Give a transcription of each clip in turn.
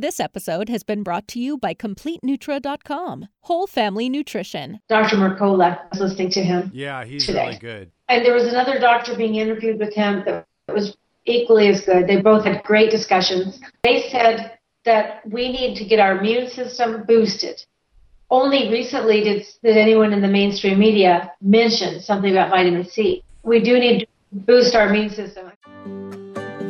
This episode has been brought to you by CompleteNutra.com, whole family nutrition. Dr. Mercola, I was listening to him. Yeah, he's today. really good. And there was another doctor being interviewed with him that was equally as good. They both had great discussions. They said that we need to get our immune system boosted. Only recently did, did anyone in the mainstream media mention something about vitamin C. We do need to boost our immune system.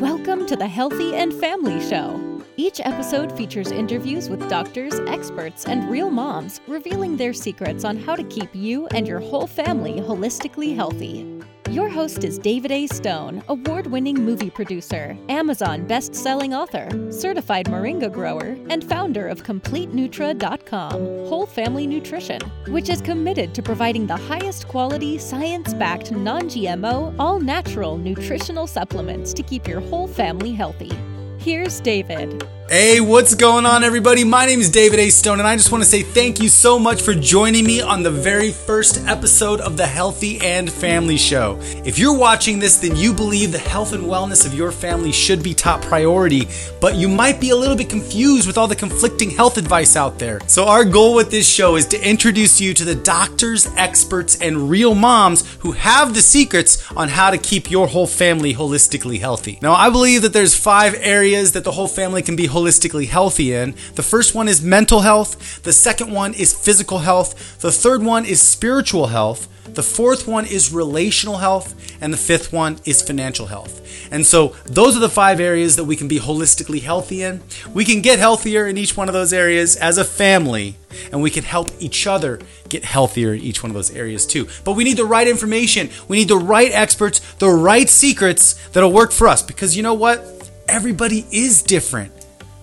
Welcome to the Healthy and Family Show. Each episode features interviews with doctors, experts, and real moms revealing their secrets on how to keep you and your whole family holistically healthy. Your host is David A. Stone, award winning movie producer, Amazon best selling author, certified moringa grower, and founder of CompleteNutra.com, Whole Family Nutrition, which is committed to providing the highest quality, science backed, non GMO, all natural nutritional supplements to keep your whole family healthy. Here's David. Hey, what's going on, everybody? My name is David A. Stone, and I just want to say thank you so much for joining me on the very first episode of the Healthy and Family Show. If you're watching this, then you believe the health and wellness of your family should be top priority, but you might be a little bit confused with all the conflicting health advice out there. So, our goal with this show is to introduce you to the doctors, experts, and real moms who have the secrets on how to keep your whole family holistically healthy. Now, I believe that there's five areas that the whole family can be holistically healthy in. The first one is mental health, the second one is physical health, the third one is spiritual health, the fourth one is relational health, and the fifth one is financial health. And so, those are the five areas that we can be holistically healthy in. We can get healthier in each one of those areas as a family, and we can help each other get healthier in each one of those areas too. But we need the right information, we need the right experts, the right secrets that'll work for us because you know what? Everybody is different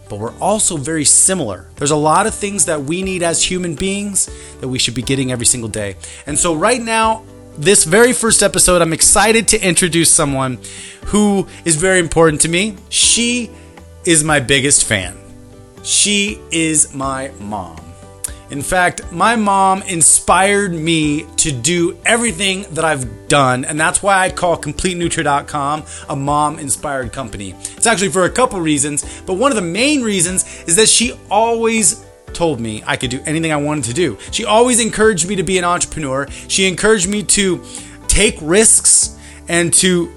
but we're also very similar. There's a lot of things that we need as human beings that we should be getting every single day. And so, right now, this very first episode, I'm excited to introduce someone who is very important to me. She is my biggest fan. She is my mom. In fact, my mom inspired me to do everything that I've done, and that's why I call CompleteNutra.com a mom inspired company. It's actually for a couple reasons, but one of the main reasons is that she always told me I could do anything I wanted to do. She always encouraged me to be an entrepreneur. She encouraged me to take risks and to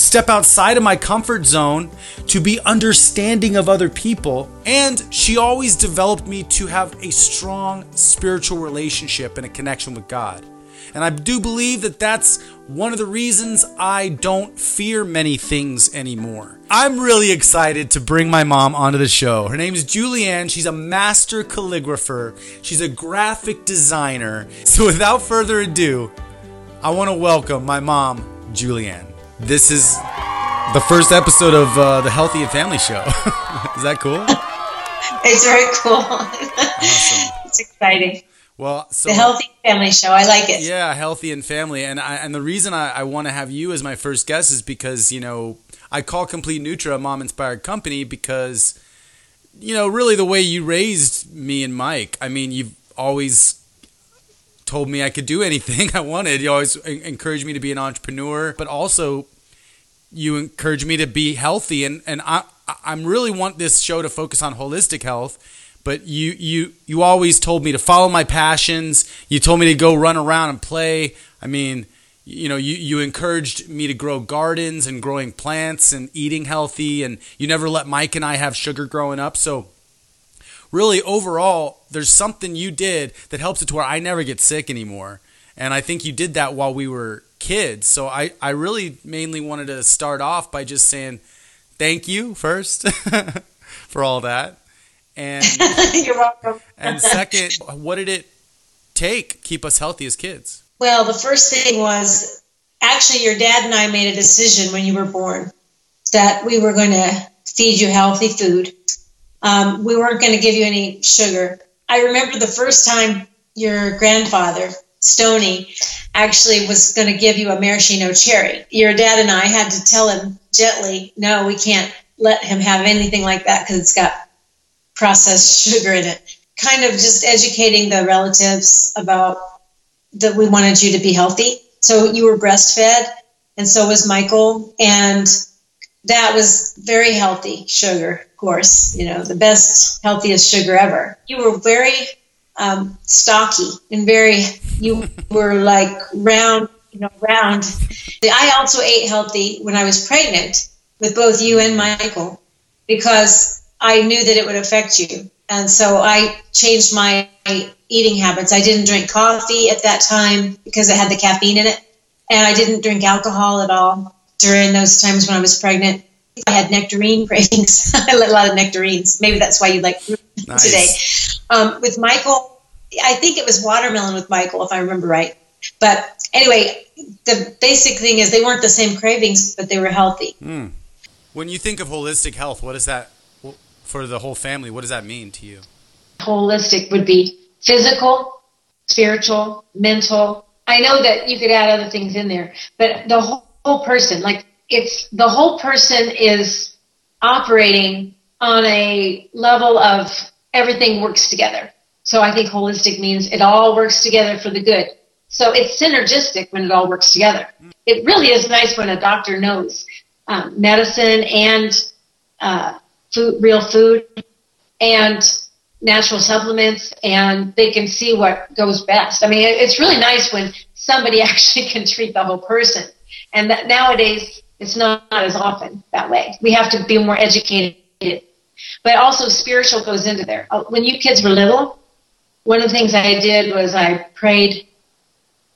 step outside of my comfort zone to be understanding of other people. And she always developed me to have a strong spiritual relationship and a connection with God. And I do believe that that's one of the reasons I don't fear many things anymore. I'm really excited to bring my mom onto the show. Her name is Julianne. She's a master calligrapher, she's a graphic designer. So without further ado, I want to welcome my mom, Julianne. This is the first episode of uh, the Healthy and Family Show. is that cool? It's very cool. Awesome. it's exciting. Well, so The Healthy Family Show. I like it. yeah, healthy and family, and I, and the reason I, I want to have you as my first guest is because you know I call Complete Nutra a mom inspired company because you know really the way you raised me and Mike. I mean, you've always told me I could do anything I wanted. You always encouraged me to be an entrepreneur, but also you encourage me to be healthy. And and I I'm really want this show to focus on holistic health but you you you always told me to follow my passions. You told me to go run around and play. I mean you know you you encouraged me to grow gardens and growing plants and eating healthy. And you never let Mike and I have sugar growing up. So really overall there's something you did that helps it to where I never get sick anymore and I think you did that while we were kids. So I, I really mainly wanted to start off by just saying thank you first for all that. And You're welcome. and second, what did it take keep us healthy as kids? Well, the first thing was actually your dad and I made a decision when you were born that we were going to feed you healthy food. Um, we weren't going to give you any sugar. I remember the first time your grandfather, Stony, actually was going to give you a maraschino cherry. Your dad and I had to tell him gently, no, we can't let him have anything like that because it's got processed sugar in it. Kind of just educating the relatives about that we wanted you to be healthy. So you were breastfed, and so was Michael. And that was very healthy sugar, of course, you know, the best, healthiest sugar ever. You were very um, stocky and very, you were like round, you know, round. I also ate healthy when I was pregnant with both you and Michael because I knew that it would affect you. And so I changed my eating habits. I didn't drink coffee at that time because it had the caffeine in it. And I didn't drink alcohol at all during those times when I was pregnant. I had nectarine cravings. I had a lot of nectarines. Maybe that's why you like nice. today. Um, with Michael, I think it was watermelon with Michael, if I remember right. But anyway, the basic thing is they weren't the same cravings, but they were healthy. Mm. When you think of holistic health, what is that for the whole family? What does that mean to you? Holistic would be physical, spiritual, mental. I know that you could add other things in there, but the whole whole person. Like it's the whole person is operating on a level of everything works together. So I think holistic means it all works together for the good. So it's synergistic when it all works together. It really is nice when a doctor knows um, medicine and uh, food, real food, and natural supplements, and they can see what goes best. I mean, it's really nice when somebody actually can treat the whole person and that nowadays it's not, not as often that way. We have to be more educated. But also spiritual goes into there. Uh, when you kids were little, one of the things I did was I prayed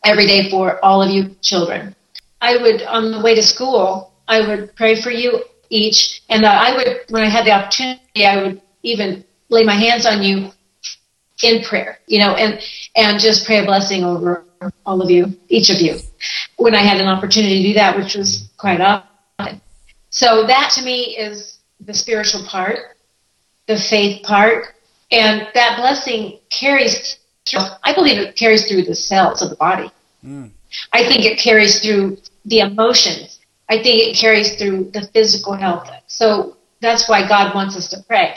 every day for all of you children. I would, on the way to school, I would pray for you each, and I would, when I had the opportunity, I would even lay my hands on you in prayer, you know, and and just pray a blessing over all of you, each of you, when I had an opportunity to do that, which was quite often. So that to me is the spiritual part, the faith part, and that blessing carries. I believe it carries through the cells of the body. Mm. I think it carries through the emotions. I think it carries through the physical health. So that's why God wants us to pray.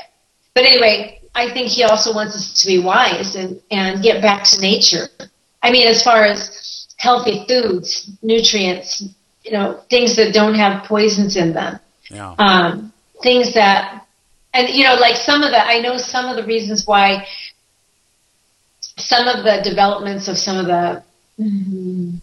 But anyway, I think He also wants us to be wise and, and get back to nature I mean, as far as healthy foods, nutrients, you know, things that don't have poisons in them. Yeah. Um, things that, and you know, like some of the, I know some of the reasons why some of the developments of some of the mm,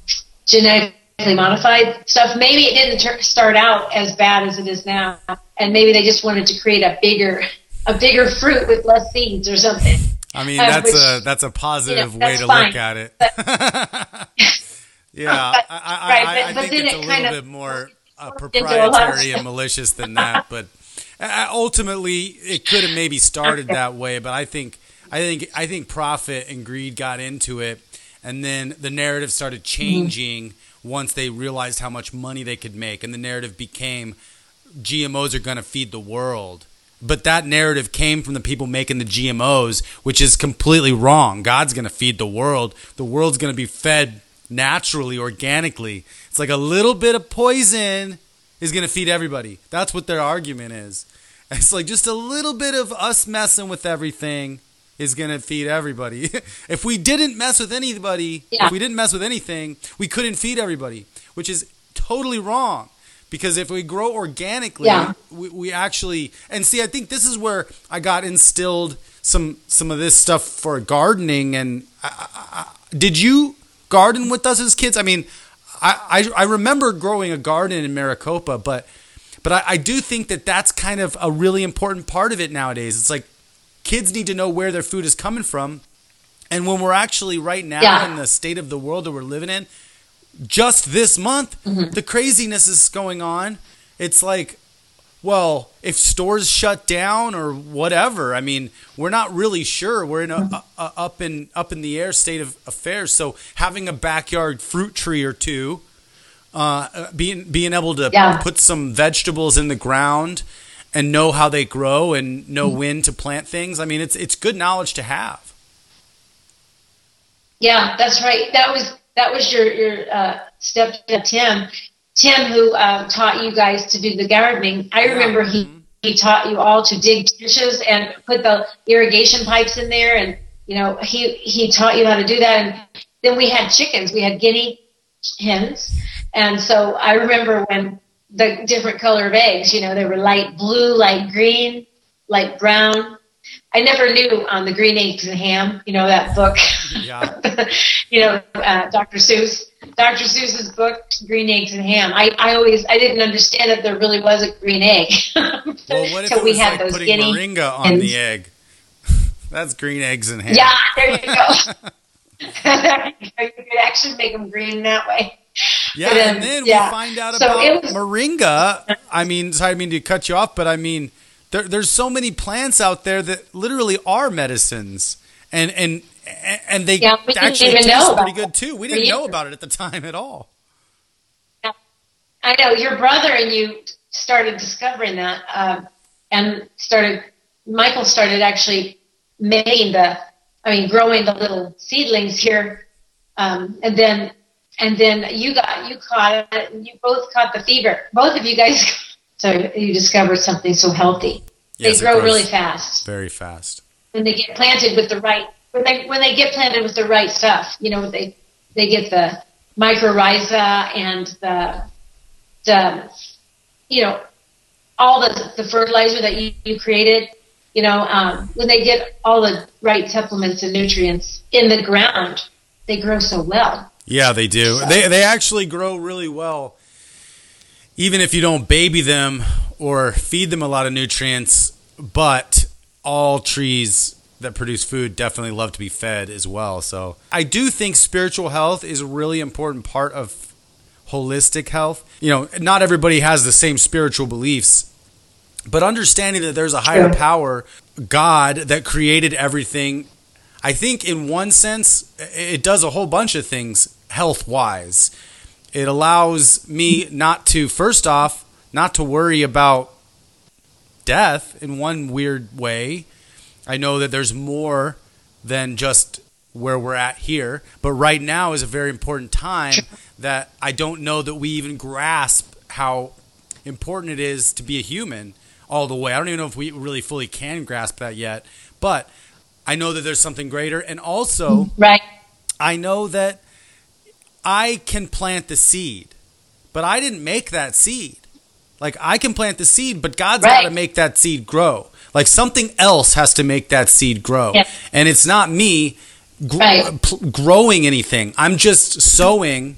genetically modified stuff, maybe it didn't ter- start out as bad as it is now, and maybe they just wanted to create a bigger, a bigger fruit with less seeds or something. I mean, that's which, a that's a positive you know, way to fine. look at it. But, yeah, but, I, I, right, I, I think it's a little bit more uh, proprietary and malicious than that. But uh, ultimately, it could have maybe started that way. But I think I think I think profit and greed got into it, and then the narrative started mm-hmm. changing mm-hmm. once they realized how much money they could make, and the narrative became GMOs are going to feed the world but that narrative came from the people making the GMOs, which is completely wrong. God's going to feed the world. The world's going to be fed naturally, organically. It's like a little bit of poison is going to feed everybody. That's what their argument is. It's like just a little bit of us messing with everything is going to feed everybody. if we didn't mess with anybody, yeah. if we didn't mess with anything, we couldn't feed everybody, which is totally wrong because if we grow organically yeah. we, we actually and see i think this is where i got instilled some some of this stuff for gardening and I, I, did you garden with us as kids i mean I, I, I remember growing a garden in maricopa but but I, I do think that that's kind of a really important part of it nowadays it's like kids need to know where their food is coming from and when we're actually right now yeah. in the state of the world that we're living in just this month, mm-hmm. the craziness is going on. It's like, well, if stores shut down or whatever, I mean, we're not really sure. We're in a, a, a up in up in the air state of affairs. So having a backyard fruit tree or two, uh, being being able to yeah. put some vegetables in the ground and know how they grow and know mm-hmm. when to plant things. I mean, it's it's good knowledge to have. Yeah, that's right. That was that was your your uh, step Tim. Tim, who uh, taught you guys to do the gardening. I remember he he taught you all to dig ditches and put the irrigation pipes in there, and you know he he taught you how to do that. And then we had chickens. We had guinea hens, and so I remember when the different color of eggs. You know, they were light blue, light green, light brown. I never knew on the green eggs and ham. You know that book. Yeah. you know, uh, Dr. Seuss. Dr. Seuss's book, Green Eggs and Ham. I, I always I didn't understand that there really was a green egg. well, what if it was like putting moringa on the egg? That's green eggs and ham. Yeah, there you go. you could actually make them green that way. Yeah, but, um, and then yeah. we find out so about was, moringa. I mean, sorry, I mean to cut you off, but I mean, there, there's so many plants out there that literally are medicines, and and and they yeah, actually taste pretty good too. We didn't know about it at the time at all. Yeah. I know your brother and you started discovering that, um, and started. Michael started actually making the, I mean, growing the little seedlings here, um, and then and then you got you caught it. and You both caught the fever. Both of you guys. So you discovered something so healthy. Yes, they grow really fast. Very fast. When they get planted with the right when they when they get planted with the right stuff, you know, they they get the mycorrhiza and the the you know all the the fertilizer that you, you created. You know, um, when they get all the right supplements and nutrients in the ground, they grow so well. Yeah, they do. So. They they actually grow really well, even if you don't baby them or feed them a lot of nutrients. But all trees that produce food definitely love to be fed as well. So I do think spiritual health is a really important part of holistic health. You know, not everybody has the same spiritual beliefs, but understanding that there's a higher power, God, that created everything. I think in one sense, it does a whole bunch of things health wise. It allows me not to, first off, not to worry about death in one weird way I know that there's more than just where we're at here, but right now is a very important time that I don't know that we even grasp how important it is to be a human all the way. I don't even know if we really fully can grasp that yet, but I know that there's something greater and also right. I know that I can plant the seed, but I didn't make that seed. Like I can plant the seed, but God's right. got to make that seed grow. Like something else has to make that seed grow. Yeah. And it's not me gr- right. p- growing anything. I'm just sowing,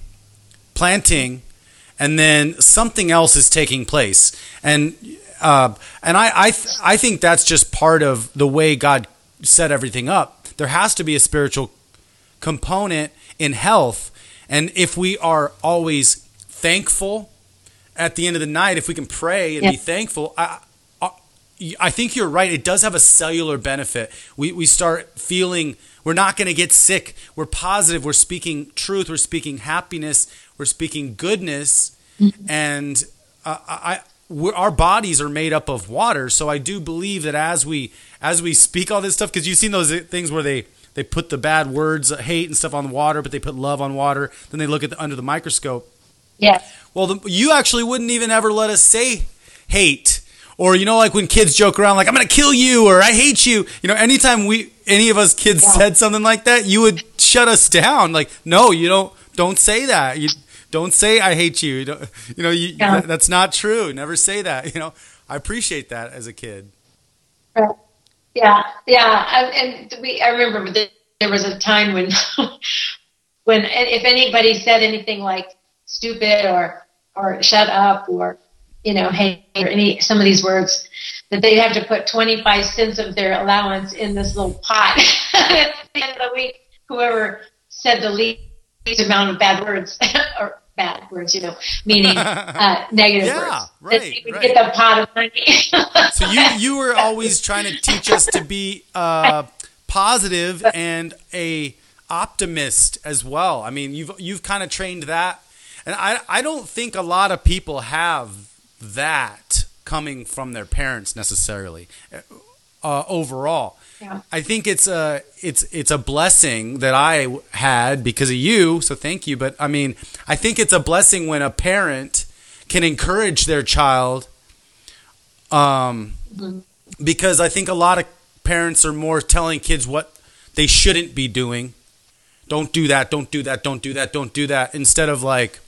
planting, and then something else is taking place. And uh, and I I, th- I think that's just part of the way God set everything up. There has to be a spiritual component in health. And if we are always thankful at the end of the night, if we can pray and yeah. be thankful, I, I think you're right. It does have a cellular benefit. We, we start feeling we're not going to get sick. We're positive. We're speaking truth. We're speaking happiness. We're speaking goodness. Mm-hmm. And uh, I, our bodies are made up of water. So I do believe that as we as we speak all this stuff, because you've seen those things where they they put the bad words, uh, hate and stuff on the water, but they put love on water. Then they look at the, under the microscope. Yeah. Well, the, you actually wouldn't even ever let us say hate or you know like when kids joke around like i'm gonna kill you or i hate you you know anytime we any of us kids yeah. said something like that you would shut us down like no you don't don't say that you don't say i hate you you, you know you, yeah. that's not true never say that you know i appreciate that as a kid yeah yeah and we i remember there was a time when when if anybody said anything like stupid or or shut up or you know, hey, or any some of these words, that they have to put 25 cents of their allowance in this little pot at the end of the week. Whoever said the least amount of bad words or bad words, you know, meaning uh, negative yeah, words. Right, that would right. get the pot of money. so you you were always trying to teach us to be uh, positive and a optimist as well. I mean, you've you've kind of trained that, and I I don't think a lot of people have that coming from their parents necessarily. Uh, overall, yeah. I think it's a it's it's a blessing that I had because of you. So thank you. But I mean, I think it's a blessing when a parent can encourage their child. Um, mm-hmm. because I think a lot of parents are more telling kids what they shouldn't be doing. Don't do that. Don't do that. Don't do that. Don't do that. Instead of like,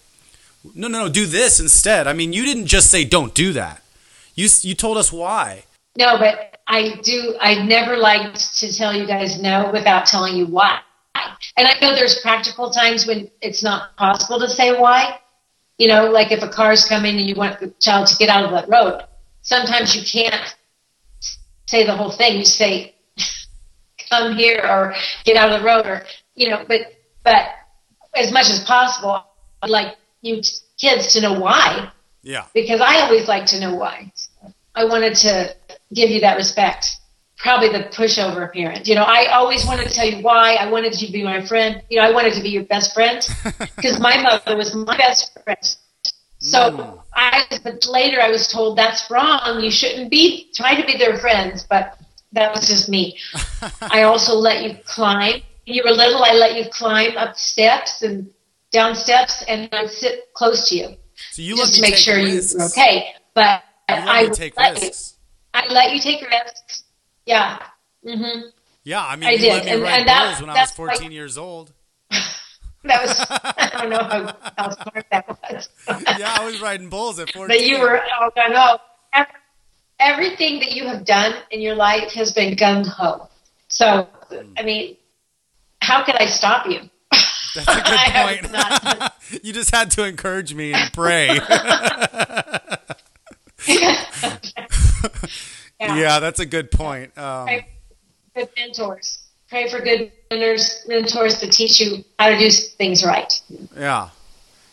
no, no, no, do this instead. I mean, you didn't just say don't do that. You you told us why. No, but I do. I never liked to tell you guys no without telling you why. And I know there's practical times when it's not possible to say why. You know, like if a car's coming and you want the child to get out of that road, sometimes you can't say the whole thing. You say, "Come here," or "Get out of the road," or you know. But but as much as possible, I'd like you kids to know why. Yeah. Because I always like to know why. I wanted to give you that respect. Probably the pushover parent. You know, I always wanted to tell you why. I wanted you to be my friend. You know, I wanted to be your best friend because my mother was my best friend. So mm. I, but later I was told that's wrong. You shouldn't be trying to be their friends. But that was just me. I also let you climb. When you were little, I let you climb up steps and down steps, and I'd sit close to you. So you just to make sure risks. you're okay. But I take let risks. You, I let you take risks. Yeah. Mm-hmm. Yeah, I mean, I did. let me And- and that, when I was 14 like- 14 years old. That was I don't know how, how smart that was. Yeah, I was riding bulls at 14. but you were oh no, no. Ev- Everything that you have done in your life has been gung ho. So I mean, how could I stop you? That's a good point. you just had to encourage me and pray. yeah, that's a good point. Um, Pray for good mentors. Pray for good mentors, mentors to teach you how to do things right. yeah.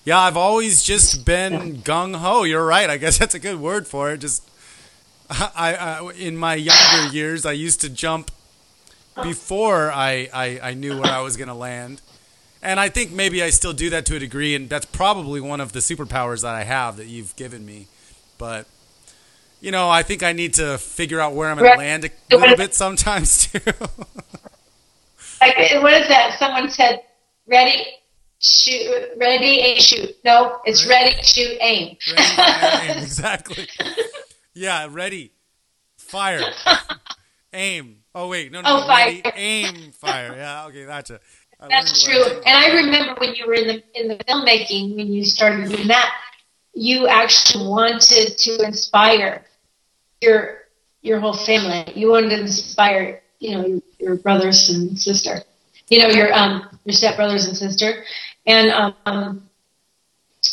Yeah, I've always just been gung ho. You're right. I guess that's a good word for it. Just, I, I in my younger years, I used to jump before I, I, I knew where I was going to land. And I think maybe I still do that to a degree, and that's probably one of the superpowers that I have that you've given me. But, you know, I think I need to figure out where I'm going to land a little bit sometimes, too. Like what is that? Someone said, "Ready, shoot, ready, aim, shoot." No, it's Right. ready, shoot, aim. Ready, aim, exactly. Yeah, ready, fire, aim. Oh wait, no, no, Oh, no, fire. ready, aim, fire. Yeah, okay, gotcha. I That's true. I- And I remember when you were in the in the filmmaking, when you started doing that, you actually wanted to inspire your your whole family. You wanted to inspire, you know, your, your brothers and sister. You know, your um your stepbrothers and sister, and um,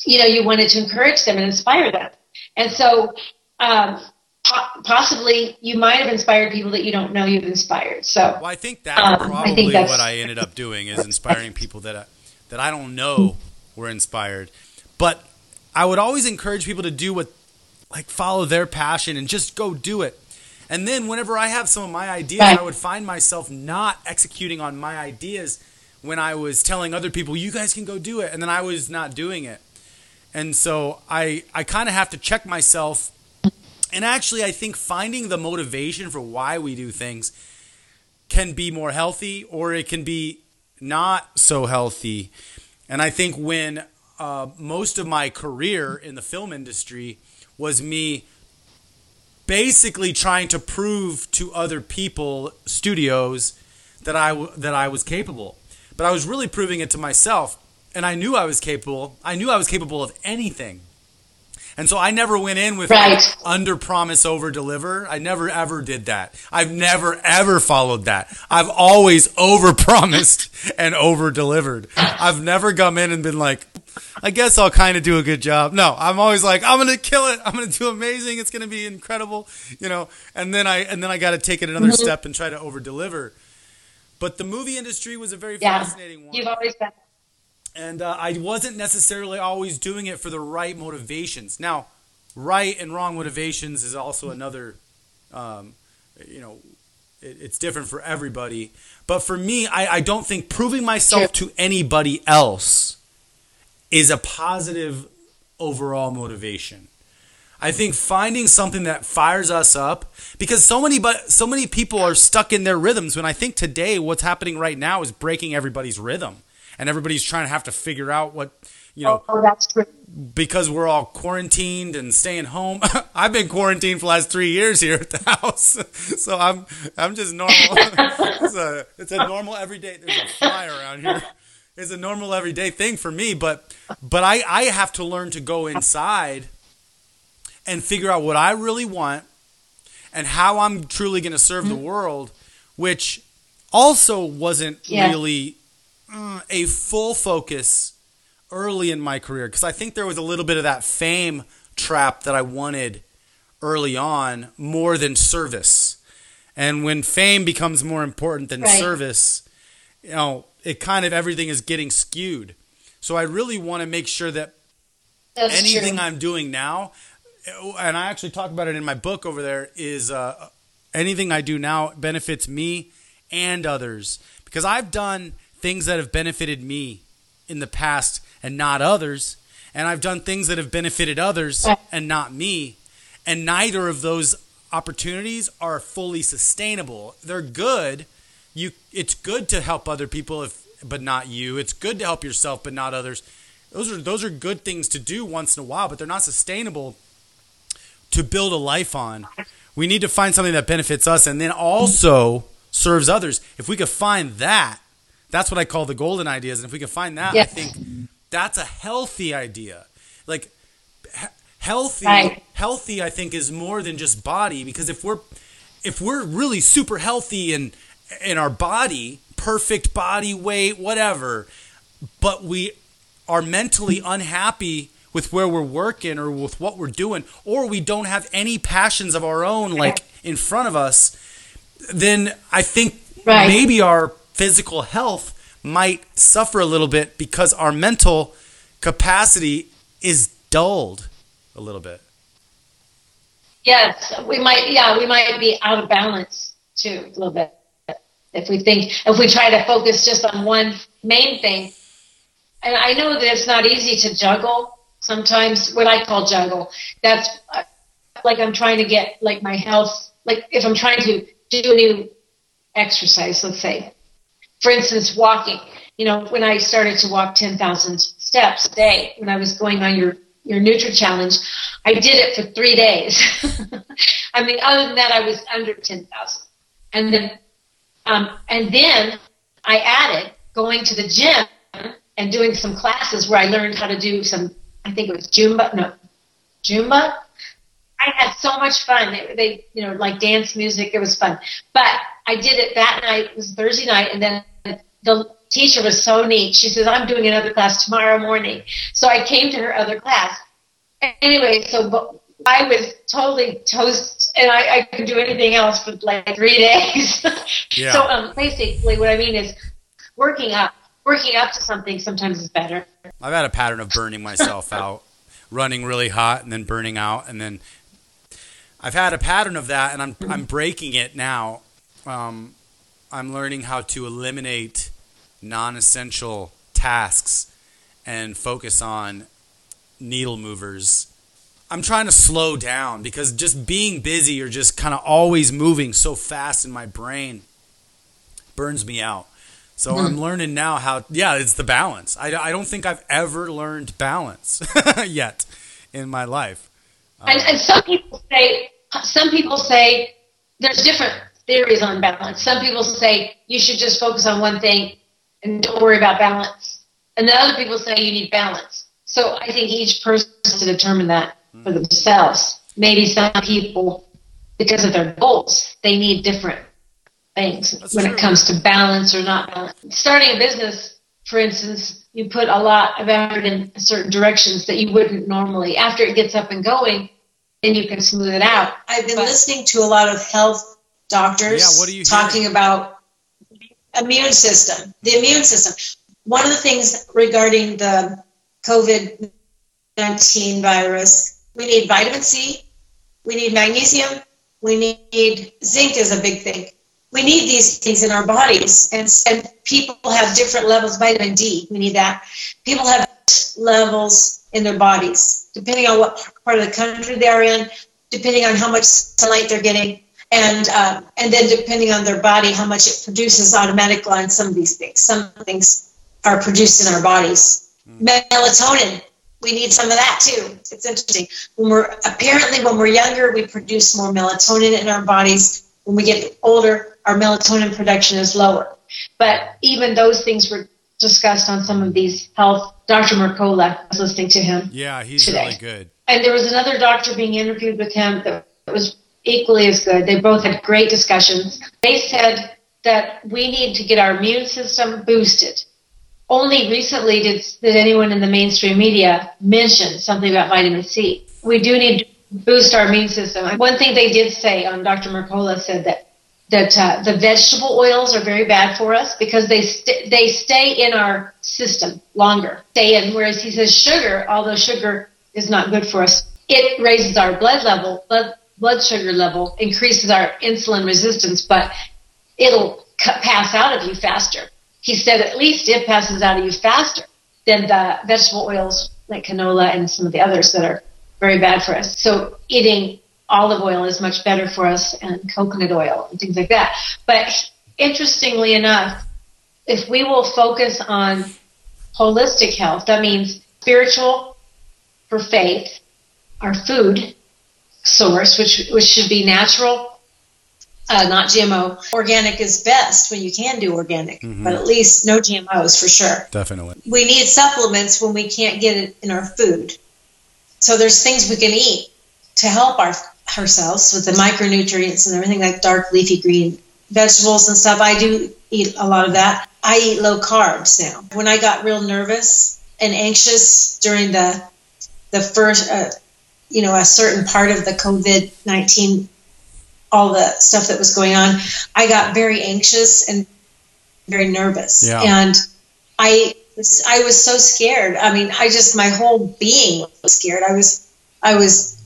you know, you wanted to encourage them and inspire them. And so, um, po- possibly you might have inspired people that you don't know you've inspired. So. Well, I think that's Um, I probably think that's- what I ended up doing is inspiring people that I, that I don't know were inspired. But I would always encourage people to do what, like, follow their passion and just go do it. And then whenever I have some of my ideas, Right. I would find myself not executing on my ideas when I was telling other people, "You guys can go do it," and then I was not doing it. And so I I kind of have to check myself. And actually, I think finding the motivation for why we do things can be more healthy or it can be not so healthy. And I think when uh, most of my career in the film industry was me basically trying to prove to other people, studios, that I that I was capable. But I was really proving it to myself, and I knew I was capable. I knew I was capable of anything. And so I never went in with Right. like, under promise over deliver. I never ever did that. I've never ever followed that. I've always over promised and over delivered. I've never come in and been like, I guess I'll kind of do a good job. No, I'm always like, I'm gonna kill it. I'm gonna do amazing. It's gonna be incredible, you know. And then I and then I got to take it another Mm-hmm. step and try to over deliver. But the movie industry was a very Yeah, fascinating one you've always been. and uh, I wasn't necessarily always doing it for the right motivations. Now, right and wrong motivations is also another, um, you know, it, it's different for everybody. But for me, I, I don't think proving myself to anybody else is a positive overall motivation. I think finding something that fires us up because so many but so many people are stuck in their rhythms when I think today what's happening right now is breaking everybody's rhythm and everybody's trying to have to figure out what you know Oh, that's true. because we're all quarantined and staying home. I've been quarantined for the last three years here at the house, so I'm I'm just normal. it's a it's a normal everyday. There's a fly around here. Is a normal everyday thing for me. But but I I have to learn to go inside and figure out what I really want and how I'm truly going to serve mm-hmm. the world, which also wasn't yeah. really uh, a full focus early in my career because I think there was a little bit of that fame trap that I wanted early on more than service. And when fame becomes more important than right. service, you know, it kind of everything is getting skewed. So I really want to make sure that That's anything true. I'm doing now, and I actually talk about it in my book over there, is uh, anything I do now benefits me and others because I've done things that have benefited me in the past and not others, and I've done things that have benefited others and not me, and neither of those opportunities are fully sustainable. They're good. You, it's good to help other people if, but not you. It's good to help yourself, but not others. Those are those are good things to do once in a while, but they're not sustainable to build a life on. We need to find something that benefits us and then also serves others. If we could find that, that's what I call the golden ideas. And if we can find that, yes. I think that's a healthy idea. Like healthy, right. healthy, I think is more than just body because if we're if we're really super healthy and in our body, perfect body weight, whatever, but we are mentally unhappy with where we're working or with what we're doing, or we don't have any passions of our own like in front of us, then I think right. maybe our physical health might suffer a little bit because our mental capacity is dulled a little bit. Yes, we might. Yeah, we might be out of balance too a little bit if we think if we try to focus just on one main thing. And I know that it's not easy to juggle sometimes. What I call juggle. That's uh, like I'm trying to get like my health. Like if I'm trying to do a new exercise, let's say, for instance, walking. You know, when I started to walk 10,000 steps a day, when I was going on your your Nutra challenge, I did it for three days. I mean, other than that, I was under 10,000. And then, um, and then I added going to the gym and doing some classes where I learned how to do some, I think it was Zumba, no, Zumba. I had so much fun. They, they, you know, like dance music. It was fun. But I did it that night. It was Thursday night, and then the teacher was so neat. She says, I'm doing another class tomorrow morning. So I came to her other class. Anyway, so I was totally toast and I, I could do anything else for like three days. yeah. So um, basically what I mean is working up, working up to something sometimes is better. I've had a pattern of burning myself out, running really hot and then burning out. And then I've had a pattern of that and I'm, I'm breaking it now. Um, I'm learning how to eliminate non essential tasks and focus on needle movers. I'm trying to slow down because just being busy or just kind of always moving so fast in my brain burns me out. So mm. I'm learning now how, yeah, it's the balance. I, I don't think I've ever learned balance yet in my life. And, and some people say, some people say there's different theories on balance. Some people say you should just focus on one thing and don't worry about balance. And then other people say you need balance. So I think each person has to determine that for themselves. Maybe some people, because of their goals, they need different things That's when true. it comes to balance or not balance. Starting a business, for instance, you put a lot of effort in certain directions that you wouldn't normally. After it gets up and going, then you can smooth it out. I've been but, listening to a lot of health doctors yeah, what are you talking hearing? about immune system, the immune system. One of the things regarding the COVID 19 virus, we need vitamin C, we need magnesium, we need zinc is a big thing. We need these things in our bodies, and, and people have different levels. Vitamin D, we need that. People have levels in their bodies, depending on what part of the country they're in, depending on how much sunlight they're getting and uh, and then depending on their body, how much it produces automatically on some of these things. Some things are produced in our bodies. Mm. Melatonin, we need some of that too. It's interesting. When we're apparently when we're younger, we produce more melatonin in our bodies. When we get older, our melatonin production is lower. But even those things were discussed on some of these health. Dr. Mercola I was listening to him. Yeah, he's today. really good. And there was another doctor being interviewed with him that was equally as good. They both had great discussions. They said that we need to get our immune system boosted. Only recently did, did anyone in the mainstream media mention something about vitamin C. We do need to boost our immune system. One thing they did say on Dr. Mercola said that that uh, the vegetable oils are very bad for us because they st- they stay in our system longer. Stay in. Whereas he says sugar, although sugar is not good for us, it raises our blood level, blood blood sugar level, increases our insulin resistance, but it'll pass out of you faster. He said at least it passes out of you faster than the vegetable oils like canola and some of the others that are very bad for us. So eating olive oil is much better for us and coconut oil and things like that. But interestingly enough, if we will focus on holistic health, that means spiritual for faith, our food source, which which should be natural, uh, not GMO. Organic is best when you can do organic, mm-hmm. but at least no GMOs for sure. Definitely. We need supplements when we can't get it in our food. So there's things we can eat to help our ourselves with the micronutrients and everything like dark leafy green vegetables and stuff. I do eat a lot of that. I eat low carbs now. When I got real nervous and anxious during the the first, uh, you know, a certain part of the COVID nineteen, all the stuff that was going on, I got very anxious and very nervous, yeah. and I I was so scared. I mean, I just my whole being was scared. I was I was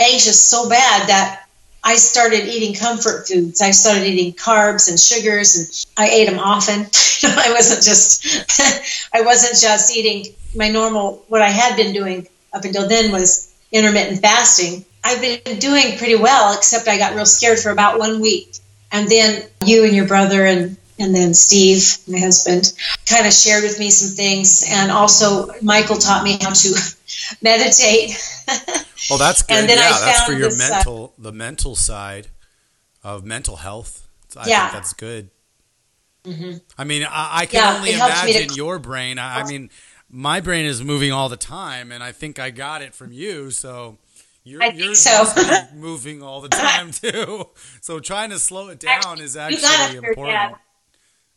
anxious so bad that I started eating comfort foods. I started eating carbs and sugars, and I ate them often. I wasn't just I wasn't just eating my normal. What I had been doing up until then was intermittent fasting. I've been doing pretty well, except I got real scared for about one week, and then you and your brother and and then Steve, my husband, kind of shared with me some things, and also Michael taught me how to meditate. well, that's good. And then yeah, I that's for your this, uh, mental, uh, the mental side of mental health. I yeah. think that's good. Mm-hmm. I mean, I, I can yeah, only imagine to... your brain. I, I mean, my brain is moving all the time, and I think I got it from you. So you're, I yours so. moving all the time too. So trying to slow it down is actually important.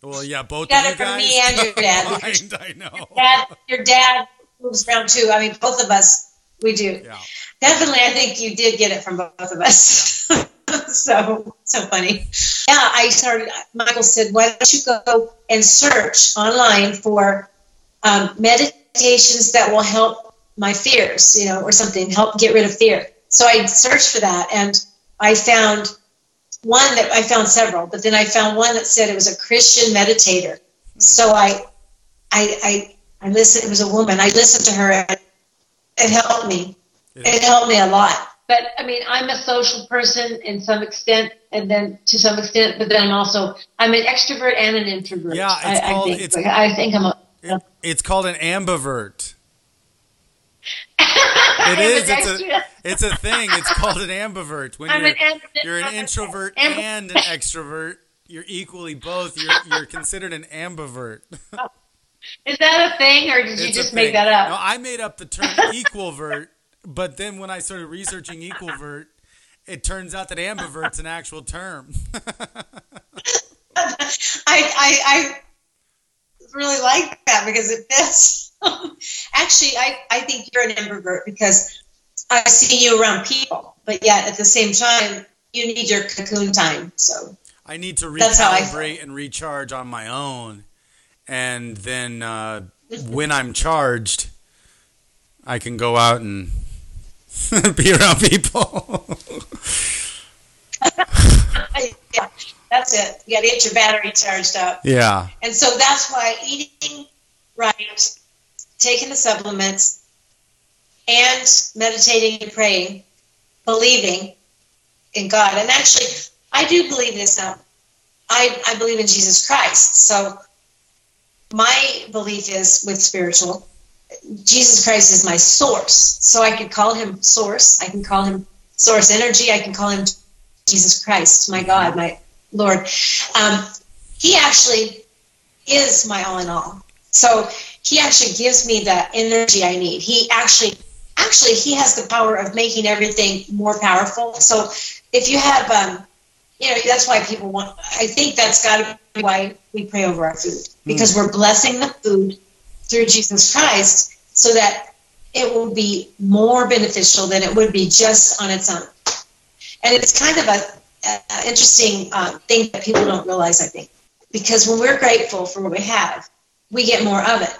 Well, yeah, both you of you guys. me and your dad. Mind, I know. Your dad, your dad moves around too. I mean, both of us, we do. Yeah. Definitely, I think you did get it from both of us. Yeah. so, so funny. Yeah, I started. Michael said, "Why don't you go and search online for um, meditations that will help my fears, you know, or something, help get rid of fear." So I searched for that, and I found one that I found several, but then I found one that said it was a Christian meditator. Hmm. So I, I, I, I listened. It was a woman. I listened to her. And it helped me. Yeah. It helped me a lot. But I mean, I'm a social person in some extent, and then to some extent, but then I'm also I'm an extrovert and an introvert. Yeah, it's I, called. I think. It's, I think I'm a. It, it's called an ambivert. It is. It's a. It's a thing. It's called an ambivert. When you're, an you're an introvert and an extrovert, you're equally both. You're you're considered an ambivert. Oh. Is that a thing, or did you just make that up? No, I made up the term equalvert, but then when I started researching equalvert, it turns out that ambivert's an actual term. I, I I really like that because it fits. Actually, I, I think you're an introvert because I see you around people, but yet at the same time, you need your cocoon time. So I need to recalibrate and recharge on my own, and then uh, when I'm charged, I can go out and be around people. yeah, that's it. You got to get your battery charged up. Yeah. And so that's why eating right, taking the supplements, and meditating and praying, believing in God. And actually, I do believe this now. I, I believe in Jesus Christ. So my belief is with spiritual, Jesus Christ is my source. So I could call him source. I can call him source energy. I can call him Jesus Christ, my God, my Lord. Um, he actually is my all in all. So he actually gives me the energy I need. He actually, actually, he has the power of making everything more powerful. So if you have, um, you know, that's why people want. I think that's got to be why we pray over our food because mm. we're blessing the food through Jesus Christ, so that it will be more beneficial than it would be just on its own. And it's kind of a, a interesting uh, thing that people don't realize. I think because when we're grateful for what we have, we get more of it.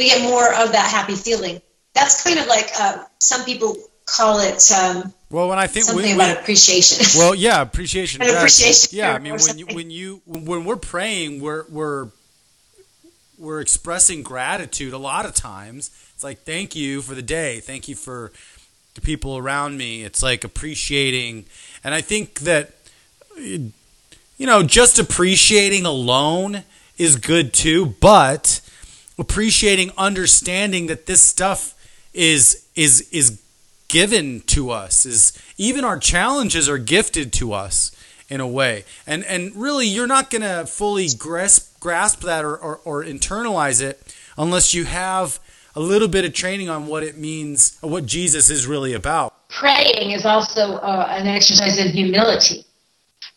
We get more of that happy feeling. That's kind of like uh, some people call it. Um, well, when I think something when, about appreciation. Well, yeah, appreciation. appreciation. Yeah, I mean, when you when you when we're praying, we're we're we're expressing gratitude. A lot of times, it's like thank you for the day, thank you for the people around me. It's like appreciating, and I think that you know just appreciating alone is good too, but appreciating, understanding that this stuff is is is given to us is even our challenges are gifted to us in a way. And and really you're not going to fully grasp grasp that or, or, or, internalize it unless you have a little bit of training on what it means what jesus is really about. Praying is also uh, an exercise in humility.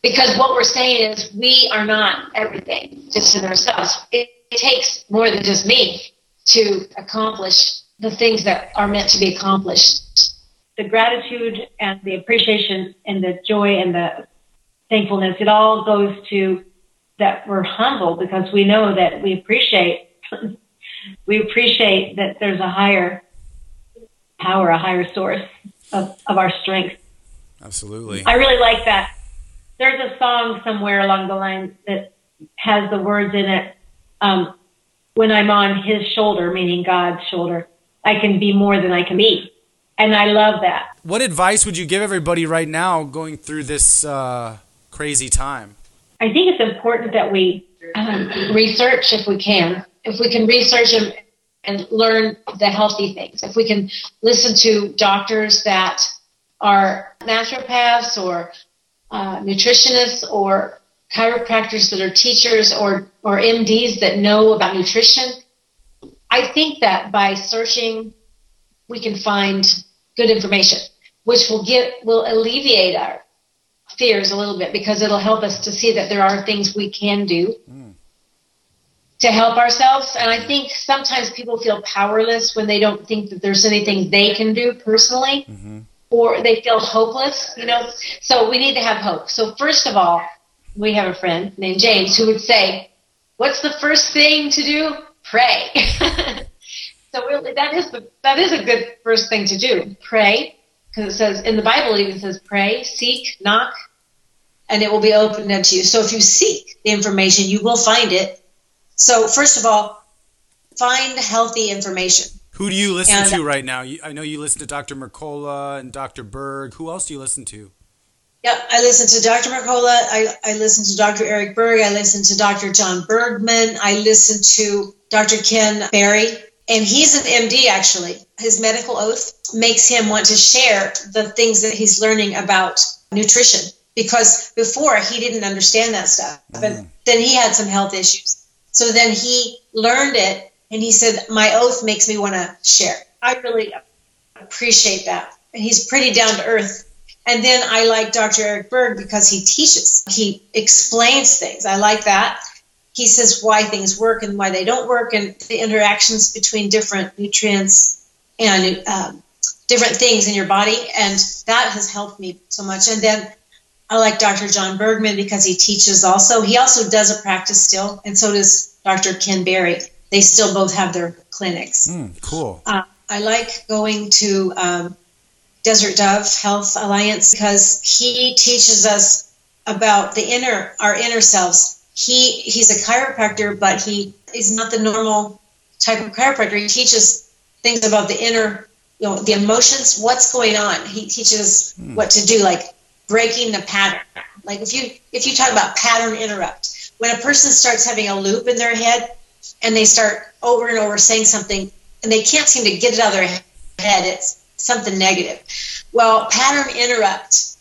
Because what we're saying is we are not everything just in ourselves. It, it takes more than just me to accomplish the things that are meant to be accomplished the gratitude and the appreciation and the joy and the thankfulness, it all goes to that we're humble because we know that we appreciate we appreciate that there's a higher power, a higher source of, of our strength. Absolutely. I really like that. There's a song somewhere along the line that has the words in it. Um, when I'm on his shoulder, meaning God's shoulder, I can be more than I can be and I love that. What advice would you give everybody right now going through this uh, crazy time? I think it's important that we um, research if we can. If we can research and, and learn the healthy things, if we can listen to doctors that are naturopaths or uh, nutritionists or chiropractors that are teachers or, or MDs that know about nutrition, I think that by searching we can find good information, which will get will alleviate our fears a little bit because it'll help us to see that there are things we can do mm. to help ourselves. And I think sometimes people feel powerless when they don't think that there's anything they can do personally. Mm-hmm. Or they feel hopeless, you know. So we need to have hope. So first of all, we have a friend named James who would say, "What's the first thing to do? Pray." So really, that is the that is a good first thing to do. Pray, because it says in the Bible, it even says pray, seek, knock, and it will be opened unto you. So if you seek the information, you will find it. So first of all, find healthy information. Who do you listen and, to right now? I know you listen to Dr. Mercola and Dr. Berg. Who else do you listen to? Yeah, I listen to Dr. Mercola. I, I listen to Dr. Eric Berg. I listen to Dr. John Bergman. I listen to Dr. Ken Berry and he's an MD actually. His medical oath makes him want to share the things that he's learning about nutrition because before he didn't understand that stuff. But mm. then he had some health issues. So then he learned it and he said, My oath makes me want to share. I really appreciate that. And he's pretty down to earth. And then I like Dr. Eric Berg because he teaches, he explains things. I like that. He says why things work and why they don't work and the interactions between different nutrients and um, different things in your body. And that has helped me so much. And then i like dr john bergman because he teaches also. He also does a practice still and so does dr ken berry. They still both have their clinics. Mm, cool. Uh, i like going to um, desert dove health alliance because he teaches us about the inner our inner selves he he's a chiropractor, but he is not the normal type of chiropractor. He teaches things about the inner, you know, the emotions, what's going on. He teaches hmm. what to do, like breaking the pattern. Like if you if you talk about pattern interrupt, when a person starts having a loop in their head and they start over and over saying something and they can't seem to get it out of their head, it's something negative. Well, pattern interrupt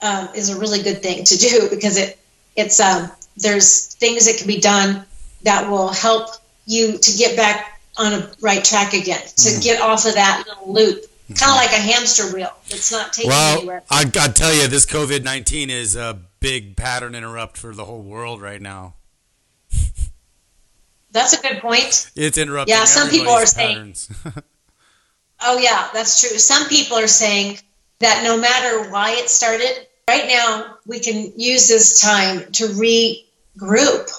um, is a really good thing to do because it it's um, there's things that can be done that will help you to get back on a right track again, to Mm. get off of that little loop, kind of like a hamster wheel. It's not taking Well, anywhere. I gotta tell you, this COVID nineteen is a big pattern interrupt for the whole world right now. That's a good point. It's interrupting. Yeah, some people are everybody's saying- patterns. Oh, yeah, that's true. Some people are saying that no matter why it started, right now we can use this time to regroup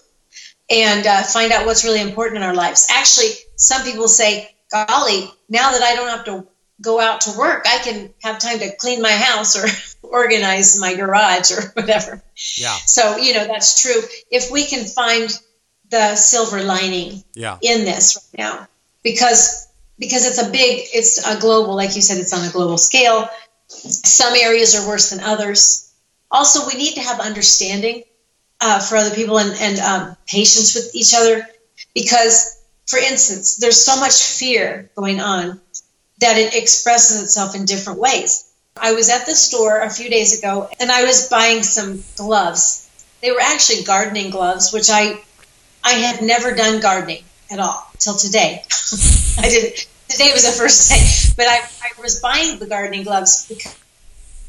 and uh, find out what's really important in our lives. Actually, some people say, golly, now that I don't have to go out to work, I can have time to clean my house or organize my garage or whatever. yeah, So, you know, that's true. If we can find the silver lining yeah, in this right now because because it's a big it's a global like you said it's on a global scale. Some areas are worse than others. Also we need to have understanding uh, for other people and, and um, patience with each other because for instance there's so much fear going on that it expresses itself in different ways. I was at the store a few days ago and i was buying some gloves. They were actually gardening gloves which i I had never done gardening at all till today. I didn't. Today was the first day, but I, I was buying the gardening gloves because,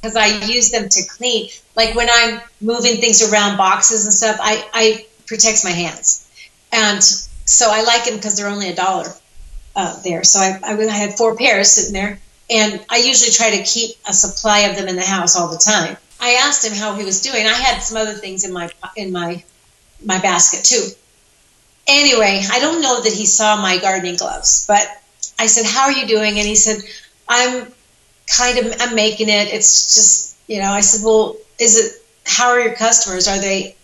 because I use them to clean. Like when I'm moving things around boxes and stuff, I, I protects my hands, and so I like them because they're only a dollar uh, there. So I, I I had four pairs sitting there, and I usually try to keep a supply of them in the house all the time. I asked him how he was doing. I had some other things in my in my my basket too anyway, I don't know that he saw my gardening gloves, but I said, "How are you doing?" And he said, "I'm kind of I'm making it. It's just you know." I said, "Well, is it? How are your customers? Are they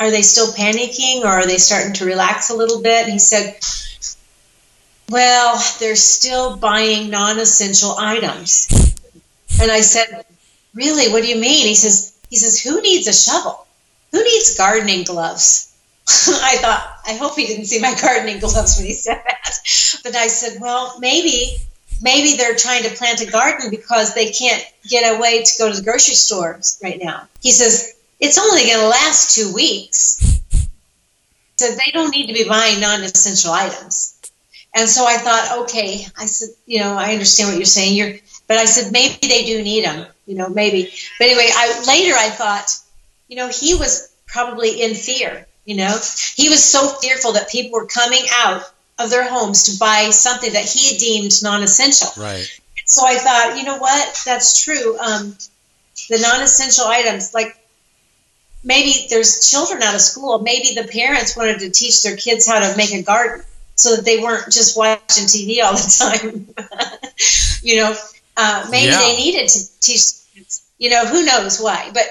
are they still panicking, or are they starting to relax a little bit?" And he said, "Well, they're still buying non-essential items." And I said, "Really? What do you mean?" He says, "He says who needs a shovel? Who needs gardening gloves?" I thought, I hope he didn't see my gardening gloves when he said that. But I said, well, maybe, maybe they're trying to plant a garden because they can't get away to go to the grocery store right now. He says, it's only going to last two weeks. So they don't need to be buying non-essential items. And so I thought, okay, I said, you know, I understand what you're saying. You're, but I said maybe they do need them, you know, maybe. But anyway, I later I thought, you know, he was probably in fear you know, he was so fearful that people were coming out of their homes to buy something that he deemed non-essential. right. So I thought, you know what? That's true. Um, the non-essential items, like maybe there's children out of school. Maybe the parents wanted to teach their kids how to make a garden so that they weren't just watching TV all the time. you know, uh, maybe Yeah. they needed to teach. You know, who knows why? But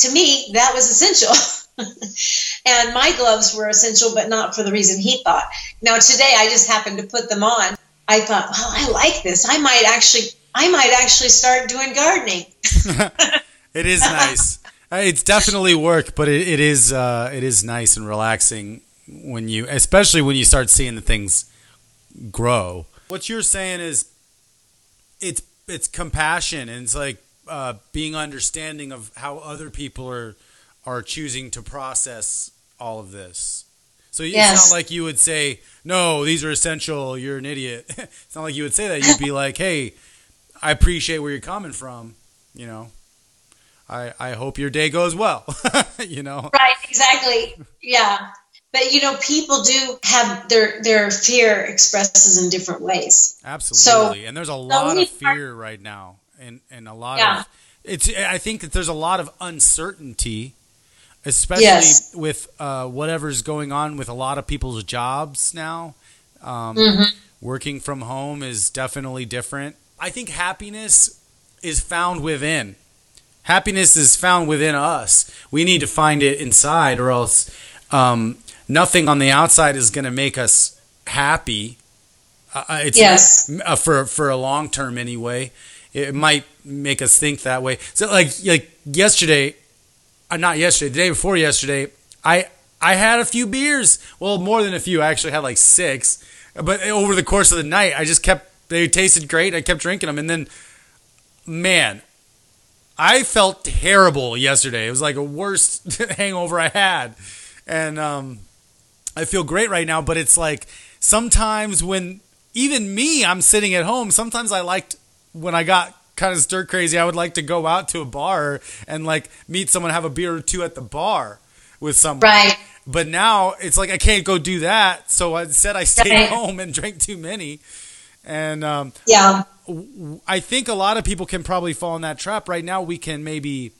to me, that was essential. and my gloves were essential, but not for the reason he thought. Now today, I just happened to put them on. I thought, well, I like this. I might actually, I might actually start doing gardening. It is nice. Uh, It's definitely work, but it, it is uh, it is nice and relaxing when you, especially when you start seeing the things grow. What you're saying is, it's it's compassion and it's like uh, being understanding of how other people are are choosing to process all of this. So it's not like you would say, "No, these are essential. You're an idiot." it's not like you would say that. You'd be like, "Hey, I appreciate where you're coming from." You know. I, I hope your day goes well. you know, Right, exactly. Yeah. But you know, people do have their their fear expresses in different ways. absolutely. and there's a lot of fear right now, and and a lot Yeah. of it's. I think that there's a lot of uncertainty, especially Yes. with uh, whatever's going on with a lot of people's jobs now. Um, Mm-hmm. Working from home is definitely different. I think happiness is found within. Happiness is found within us. We need to find it inside, or else um, nothing on the outside is going to make us happy. Uh, uh, it's Yes. uh, for for a long term anyway. It might make us think that way. So like like yesterday, uh, not yesterday, the day before yesterday, I I had a few beers. Well, more than a few. I actually had like six. But over the course of the night, I just kept. They tasted great. I kept drinking them, and then, man, I felt terrible yesterday. It was like a worst hangover I had, and um, I feel great right now, but it's like sometimes when even me, I'm sitting at home. Sometimes I liked when I got kind of stir crazy. I would like to go out to a bar and like meet someone, have a beer or two at the bar with someone. Right. But now it's like I can't go do that. So I instead, I stayed Right. home and drank too many. And um, Yeah. I think a lot of people can probably fall in that trap. Right now, we can maybe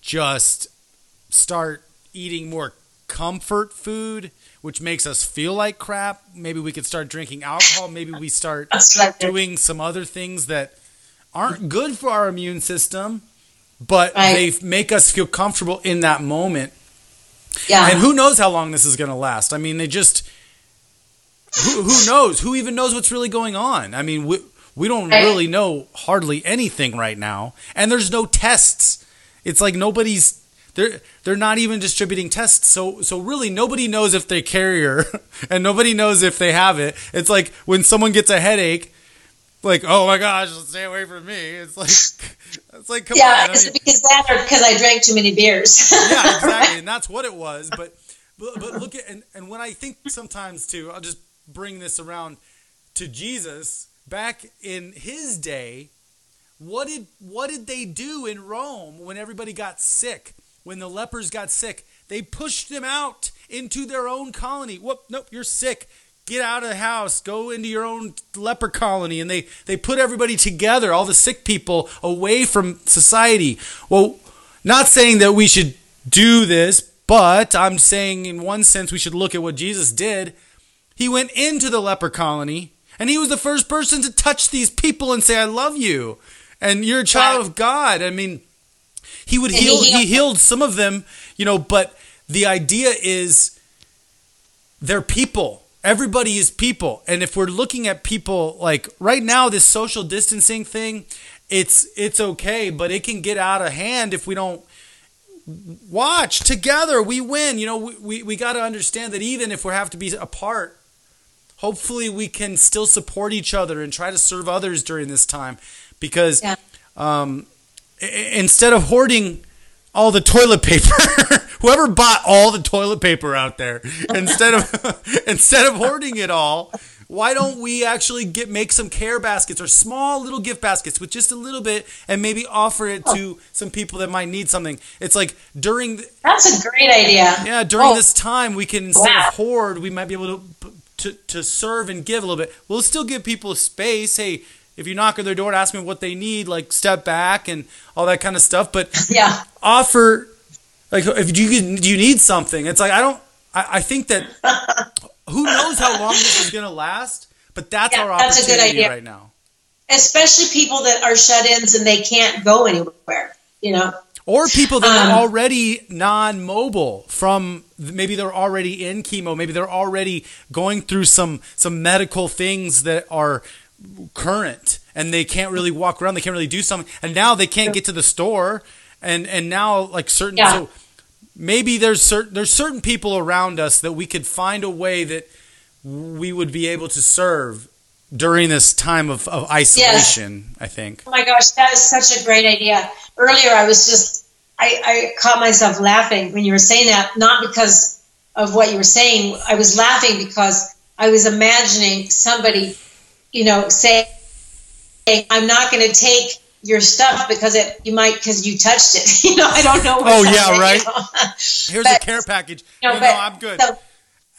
just start eating more comfort food, which makes us feel like crap. Maybe we could start drinking alcohol. Maybe we start That's what I did. doing some other things that aren't good for our immune system, but Right. they make us feel comfortable in that moment. Yeah. And who knows how long this is going to last? I mean, they just who, who knows? Who even knows what's really going on? I mean, we we don't Right. really know hardly anything right now, and there's no tests. It's like nobody's they're they're not even distributing tests. So so really nobody knows if they carrier, and nobody knows if they have it. It's like when someone gets a headache. Like oh my gosh, stay away from me! It's like, it's like come yeah. on. Is it because that or because I drank too many beers? yeah, exactly, and that's what it was. But but, but look at and, and when I think sometimes too, I'll just bring this around to Jesus back in his day. What did what did they do in Rome when everybody got sick? When the lepers got sick, they pushed them out into their own colony. Whoop, nope, you're sick. Get out of the house. Go into your own leper colony, and they they put everybody together, all the sick people, away from society. Well, not saying that we should do this, but I'm saying in one sense we should look at what Jesus did. He went into the leper colony and he was the first person to touch these people and say, I love you. And you're a child of God. I mean, he would heal, he healed some of them, you know, but the idea is they're people. Everybody is people. And if we're looking at people like right now, this social distancing thing, it's it's okay, but it can get out of hand if we don't watch together. We win. You know, we, we, we got to understand that even if we have to be apart, hopefully we can still support each other and try to serve others during this time because Yeah. um, instead of hoarding all the toilet paper whoever bought all the toilet paper out there instead of instead of hoarding it all why don't we actually get make some care baskets or small little gift baskets with just a little bit and maybe offer it to some people that might need something it's like during the, That's a great idea. yeah, during Oh, this time, we can instead Wow. of hoard, we might be able to, to to serve and give a little bit. We'll still give people space. Hey, if you knock on their door and ask me what they need, like step back and all that kind of stuff. But Yeah. offer, like, if you do you need something, it's like I don't. I, I think that who knows how long this is gonna last, but that's Yeah, our that's a good opportunity idea. right now. Especially people that are shut-ins and they can't go anywhere. You know. or people that Um, are already non-mobile from maybe they're already in chemo maybe they're already going through some some medical things that are current and they can't really walk around they can't really do something and now they can't get to the store and and now like certain Yeah. so maybe there's certain there's certain people around us that we could find a way that we would be able to serve during this time of, of isolation i think Oh my gosh, that is such a great idea. Earlier, I was just, I, I caught myself laughing when you were saying that, not because of what you were saying. I was laughing because I was imagining somebody, you know, saying, I'm not going to take your stuff because it, you might, because you touched it. you know, I don't know. Oh, yeah, it, you right. know. here's But- a care package You know, no, but- no i'm good So,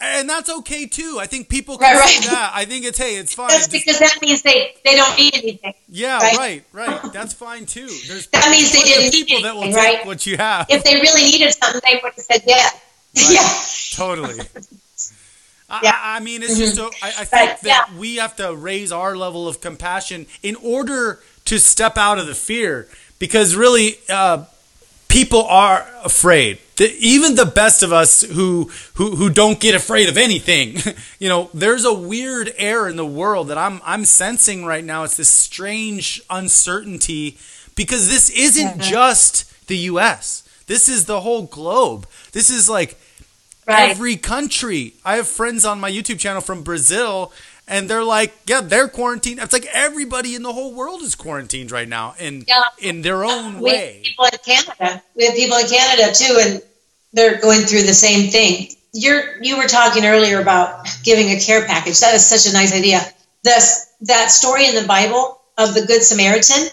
And that's okay too. I think people can Right, right. that. I think it's hey, it's fine. that's Just- because that means they, they don't need anything. yeah, right. right, right. That's fine too. There's That means they didn't people need that will anything, take right? what you have. If they really needed something, they would have said yeah. Yeah. totally. I, Yeah. I I mean, it's just so, I, I think Right, that yeah. we have to raise our level of compassion in order to step out of the fear, because really, uh, people are afraid. The, even the best of us who, who who don't get afraid of anything, you know, there's a weird air in the world that I'm I'm sensing right now. It's this strange uncertainty because this isn't just the U.S. This is the whole globe. This is like Right. every country. I have friends on my YouTube channel from Brazil, and they're like, yeah, they're quarantined. It's like everybody in the whole world is quarantined right now in Yeah. in their own we have way. people in Canada. We have people in Canada too, and they're going through the same thing. you're you were talking earlier about giving a care package. That is such a nice idea. This that story in the Bible of the Good Samaritan,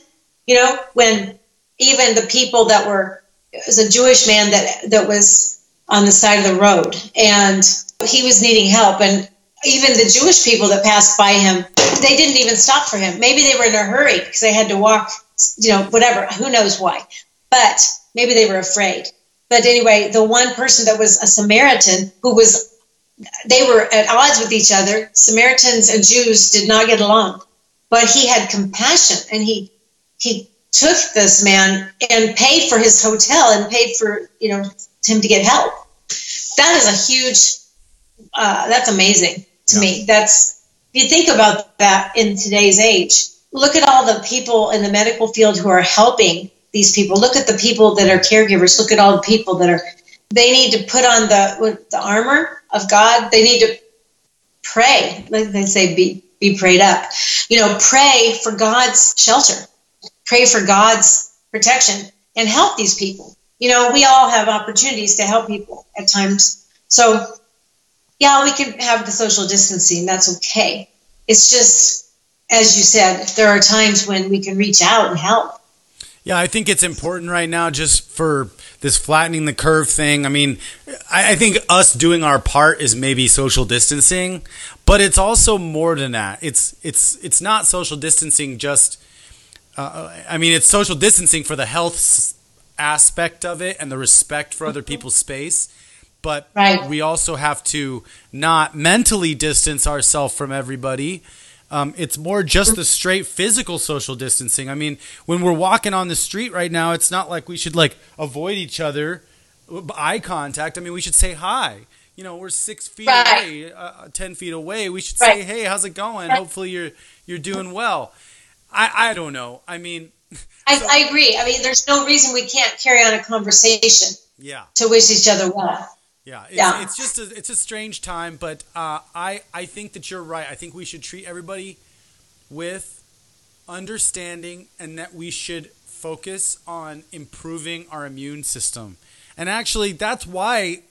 you know, when even the people that were it was a Jewish man that that was on the side of the road and he was needing help and even the Jewish people that passed by him, they didn't even stop for him. Maybe they were in a hurry because they had to walk, you know, whatever, who knows why. But maybe they were afraid. But anyway, the one person that was a Samaritan who was, they were at odds with each other. Samaritans and Jews did not get along. But he had compassion and he, he took this man and paid for his hotel and paid for, you know, him to get help. That is a huge, uh, that's amazing to yeah. me. That's, if you think about that in today's age, look at all the people in the medical field who are helping these people. Look at the people that are caregivers. Look at all the people that are. They need to put on the the armor of God. They need to pray. Like they say, be be prayed up. You know, pray for God's shelter. Pray for God's protection and help these people. You know, we all have opportunities to help people at times. So, yeah, we can have the social distancing. That's okay. It's just, as you said, there are times when we can reach out and help yeah, I think it's important right now just for this flattening the curve thing. I mean, I, think us doing our part is maybe social distancing, but it's also more than that. It's it's it's not social distancing just. Uh, I mean, it's social distancing for the health aspect of it and the respect for other people's space. But right. we also have to not mentally distance ourselves from everybody um, it's more just the straight physical social distancing. I mean, when we're walking on the street right now, it's not like we should like avoid each other, eye contact. I mean, we should say hi. You know, we're six feet right. away, uh, uh, ten feet away. We should right. say, "Hey, how's it going? Hopefully, you're you're doing well." I I don't know. I mean, I, I agree. I mean, there's no reason we can't carry on a conversation. Yeah. To wish each other well. Yeah, it's, yeah. it's just a, it's a strange time, but uh, I I think that you're right. I think we should treat everybody with understanding, and that we should focus on improving our immune system. And actually, that's why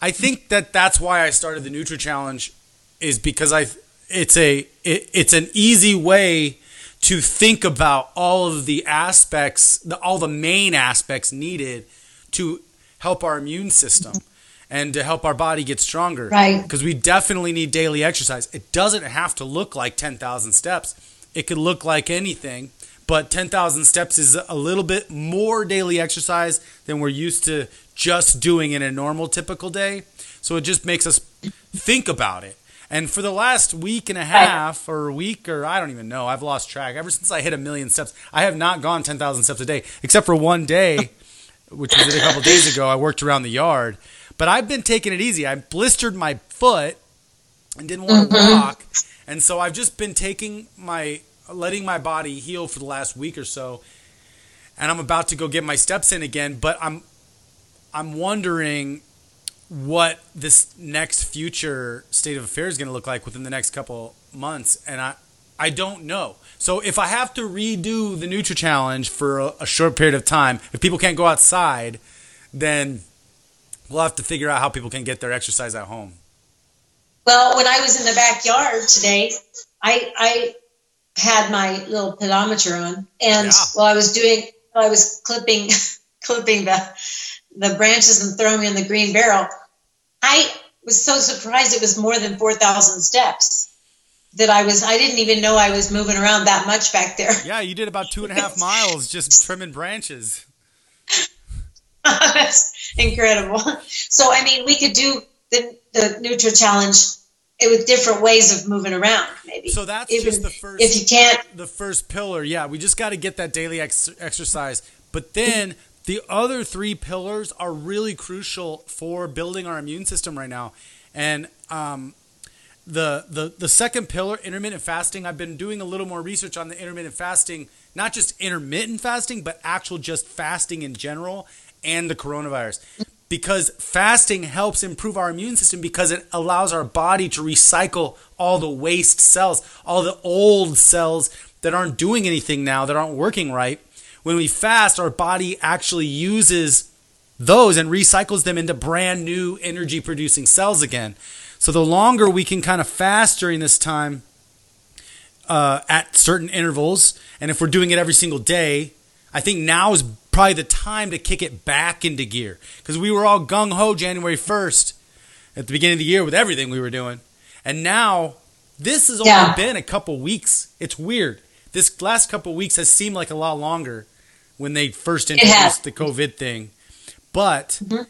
I think that that's why I started the Nutra Challenge, is because I it's a it, it's an easy way to think about all of the aspects, the, all the main aspects needed to help our immune system and to help our body get stronger. Right. Because we definitely need daily exercise. It doesn't have to look like 10,000 steps, it could look like anything. But 10,000 steps is a little bit more daily exercise than we're used to just doing in a normal, typical day. So it just makes us think about it. And for the last week and a half or a week, or I don't even know, I've lost track. Ever since I hit a million steps, I have not gone 10,000 steps a day, except for one day, which was a couple days ago. I worked around the yard but I've been taking it easy. I blistered my foot and didn't want to mm-hmm. walk, and so I've just been taking my letting my body heal for the last week or so. And I'm about to go get my steps in again, but I'm I'm wondering what this next future state of affairs is going to look like within the next couple months and I I don't know. So if I have to redo the Nutra Challenge for a, a short period of time, if people can't go outside, then We'll have to figure out how people can get their exercise at home. Well, when I was in the backyard today, I I had my little pedometer on, and yeah. while I was doing, while I was clipping clipping the the branches and throw me in the green barrel, I was so surprised it was more than four thousand steps that I was. I didn't even know I was moving around that much back there. Yeah, you did about two and a half miles just trimming branches. That's incredible. So, I mean, we could do the, the Nutra Challenge with different ways of moving around, maybe. So that's Even just the first. If you can't, the first pillar, yeah, we just got to get that daily ex- exercise. But then the other three pillars are really crucial for building our immune system right now. And um, the the the second pillar, intermittent fasting. I've been doing a little more research on the intermittent fasting, not just intermittent fasting, but actual just fasting in general and the coronavirus because fasting helps improve our immune system because it allows our body to recycle all the waste cells, all the old cells that aren't doing anything now, that aren't working right. When we fast, our body actually uses those and recycles them into brand new energy producing cells again. So the longer we can kind of fast during this time uh, at certain intervals, and if we're doing it every single day, I think now is probably the time to kick it back into gear because we were all gung ho January 1st at the beginning of the year with everything we were doing. And now this has only been a couple weeks. It's weird. This last couple weeks has seemed like a lot longer when they first introduced the COVID thing. But mm-hmm.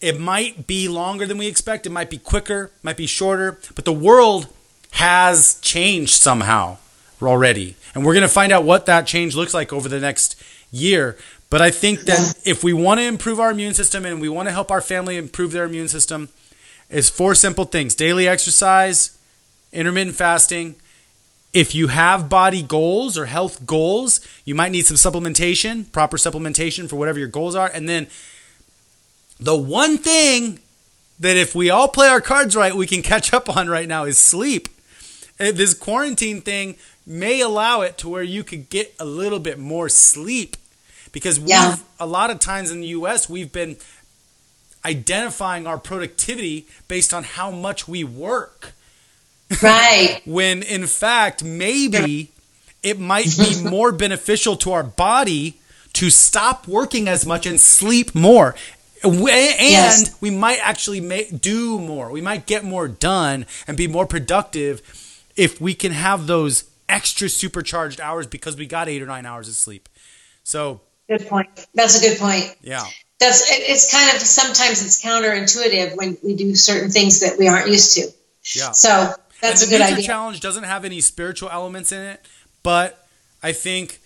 it might be longer than we expect. It might be quicker, might be shorter. But the world has changed somehow already. And we're going to find out what that change looks like over the next year. But I think that if we want to improve our immune system and we want to help our family improve their immune system, is four simple things daily exercise, intermittent fasting. If you have body goals or health goals, you might need some supplementation, proper supplementation for whatever your goals are. And then the one thing that if we all play our cards right, we can catch up on right now is sleep. Uh, this quarantine thing may allow it to where you could get a little bit more sleep because yeah. a lot of times in the US we've been identifying our productivity based on how much we work. Right. when in fact maybe it might be more beneficial to our body to stop working as much and sleep more. And yes. we might actually make, do more. We might get more done and be more productive if we can have those extra supercharged hours because we got eight or nine hours of sleep. So good point. That's a good point. Yeah. That's it's kind of sometimes it's counterintuitive when we do certain things that we aren't used to. Yeah. So that's and a good idea. Challenge doesn't have any spiritual elements in it, but I think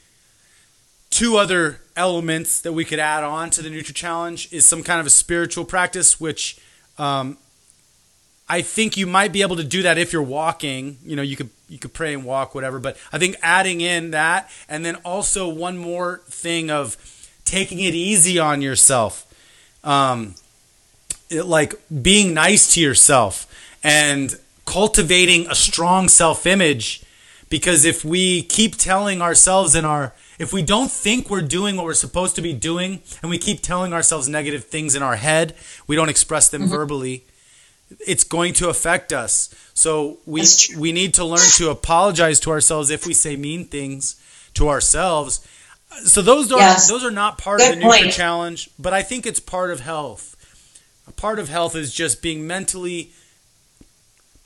two other elements that we could add on to the Nutra Challenge is some kind of a spiritual practice, which um, I think you might be able to do that if you're walking. You know, you could you could pray and walk, whatever. But I think adding in that, and then also one more thing of taking it easy on yourself, um, it, like being nice to yourself and cultivating a strong self-image. Because if we keep telling ourselves in our if we don't think we're doing what we're supposed to be doing and we keep telling ourselves negative things in our head, we don't express them mm-hmm. verbally, it's going to affect us. So we we need to learn to apologize to ourselves if we say mean things to ourselves. So those are yes. those are not part Good of the Nutra challenge, but I think it's part of health. A part of health is just being mentally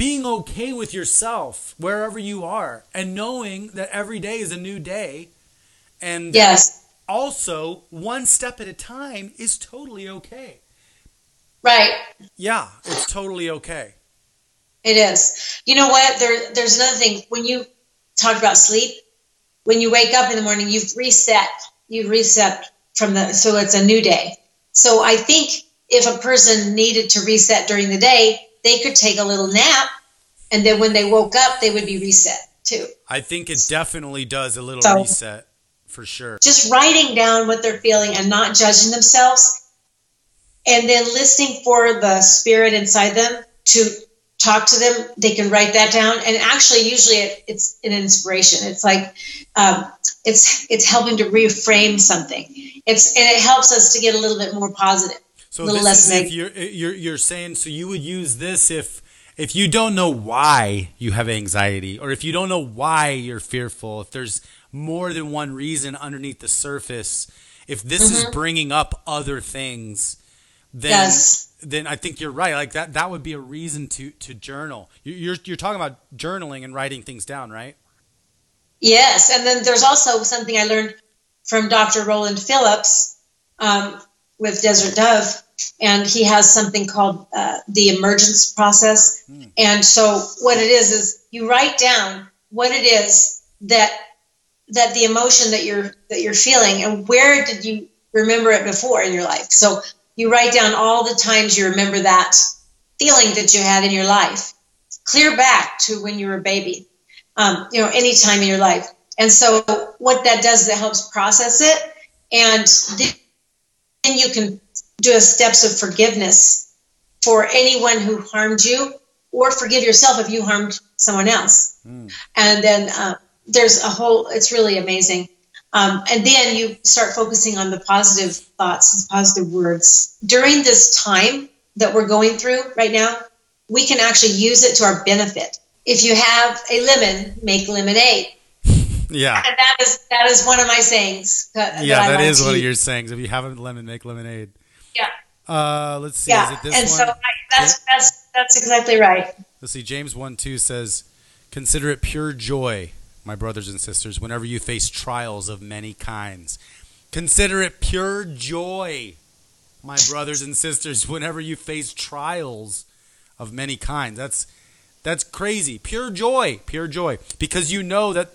being okay with yourself wherever you are and knowing that every day is a new day and yes. also one step at a time is totally okay. Right. Yeah, it's totally okay. It is. You know what? There, there's another thing. When you talk about sleep, when you wake up in the morning, you've reset. You've reset from the, so it's a new day. So I think if a person needed to reset during the day, they could take a little nap, and then when they woke up, they would be reset too. I think it definitely does a little so, reset for sure. Just writing down what they're feeling and not judging themselves and then listening for the spirit inside them to talk to them they can write that down and actually usually it, it's an inspiration it's like um, it's it's helping to reframe something it's and it helps us to get a little bit more positive so this is if you're, you're you're saying so you would use this if if you don't know why you have anxiety or if you don't know why you're fearful if there's more than one reason underneath the surface if this mm-hmm. is bringing up other things then yes. then I think you're right. Like that that would be a reason to to journal. You're you're talking about journaling and writing things down, right? Yes, and then there's also something I learned from Dr. Roland Phillips um, with Desert Dove, and he has something called uh, the emergence process. Mm. And so what it is is you write down what it is that that the emotion that you're that you're feeling and where did you remember it before in your life. So you write down all the times you remember that feeling that you had in your life, clear back to when you were a baby, um, you know, any time in your life. And so what that does is it helps process it. And then you can do a steps of forgiveness for anyone who harmed you or forgive yourself if you harmed someone else. Mm. And then uh, there's a whole, it's really amazing. Um, and then you start focusing on the positive thoughts, positive words. During this time that we're going through right now, we can actually use it to our benefit. If you have a lemon, make lemonade. Yeah. And that is that is one of my sayings. That, yeah, that, that is one of your sayings. If you have a lemon, make lemonade. Yeah. Uh, let's see. Yeah. Is it this and one? so I, that's that's that's exactly right. Let's see. James 1 2 says, Consider it pure joy, my brothers and sisters, whenever you face trials of many kinds. Consider it pure joy, my brothers and sisters, whenever you face trials of many kinds. That's that's crazy. Pure joy, pure joy. Because you know that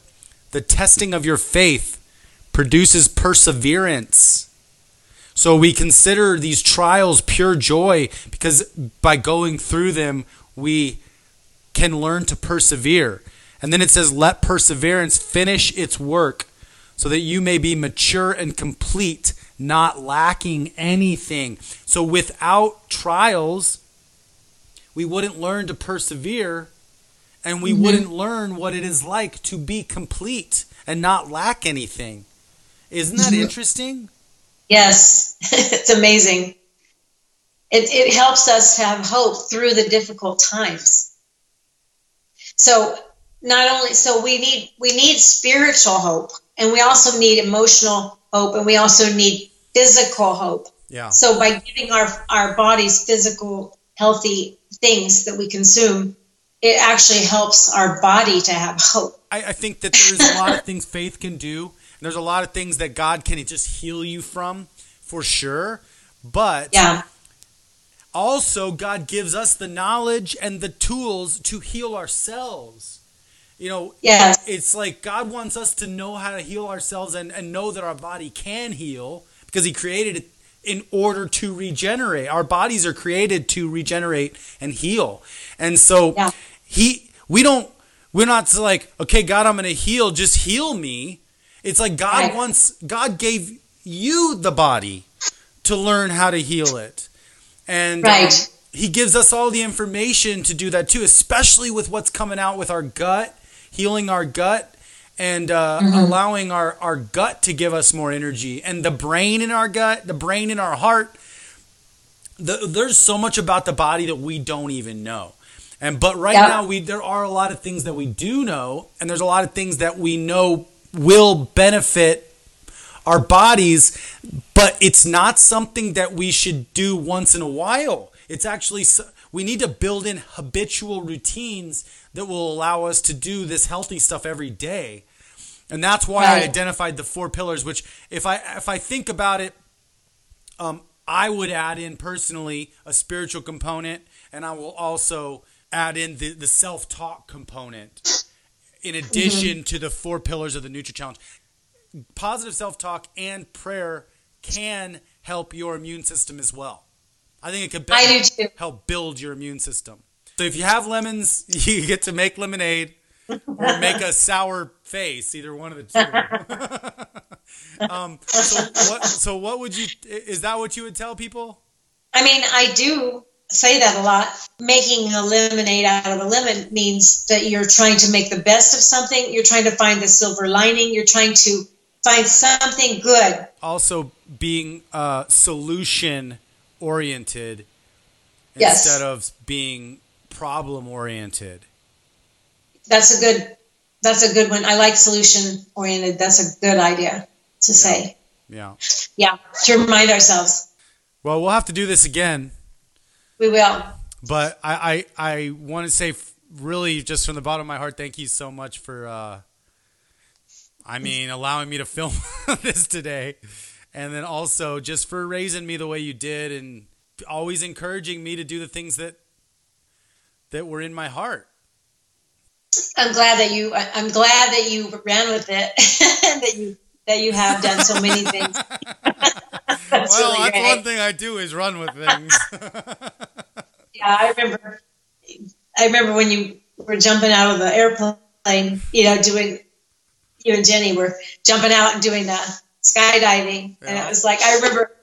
the testing of your faith produces perseverance. So we consider these trials pure joy because by going through them, we can learn to persevere. And then it says, let perseverance finish its work so that you may be mature and complete, not lacking anything. So without trials, we wouldn't learn to persevere and we mm-hmm. wouldn't learn what it is like to be complete and not lack anything. Isn't that mm-hmm. interesting? Yes, it's amazing. It, it helps us have hope through the difficult times. So not only so we need we need spiritual hope and we also need emotional hope and we also need physical hope. Yeah. So by giving our our bodies physical healthy things that we consume, it actually helps our body to have hope. I, I think that there's a lot of things faith can do. And there's a lot of things that God can just heal you from, for sure. But Yeah. also, God gives us the knowledge and the tools to heal ourselves. You know, Yes. it's like God wants us to know how to heal ourselves and, and know that our body can heal because He created it in order to regenerate. Our bodies are created to regenerate and heal. And so Yeah. He we don't we're not like, okay, God, I'm gonna heal, just heal me. It's like God Right. wants God gave you the body to learn how to heal it. And um, he gives us all the information to do that too, especially with what's coming out with our gut, healing our gut, and uh, allowing our, our gut to give us more energy. And the brain in our gut, the brain in our heart. The, there's so much about the body that we don't even know. And but right Yeah. now we there are a lot of things that we do know, and there's a lot of things that we know will benefit our bodies, but it's not something that we should do once in a while. It's actually we need to build in habitual routines that will allow us to do this healthy stuff every day. And that's why I identified the four pillars which if I if I think about it um, I would add in personally a spiritual component, and I will also add in the, the self talk component in addition to the four pillars of the Nutra Challenge. Positive self talk and prayer can help your immune system as well. I think it could I do too. help build your immune system. So if you have lemons, you get to make lemonade or make a sour face, either one of the two. um, so what? So what would you? Is that what you would tell people? I mean, I do say that a lot. Making a lemonade out of a lemon means that you're trying to make the best of something. You're trying to find the silver lining. You're trying to find something good. Also, being uh, solution oriented Yes. instead of being problem oriented. That's a good. That's a good one. I like solution oriented. That's a good idea to say. Yeah. Yeah, to remind ourselves. Well, we'll have to do this again. We will. But I, I, I want to say, really, just from the bottom of my heart, thank you so much for, uh, I mean, allowing me to film this today. And then also just for raising me the way you did and always encouraging me to do the things that that were in my heart. I'm glad that you. I'm glad that you ran with it. that you that you have done so many things. that's well, really that's great. one thing I do is run with things. Yeah, I remember. I remember when you were jumping out of the airplane. You know, doing. You and Jenny were jumping out and doing the skydiving, and it was like I remember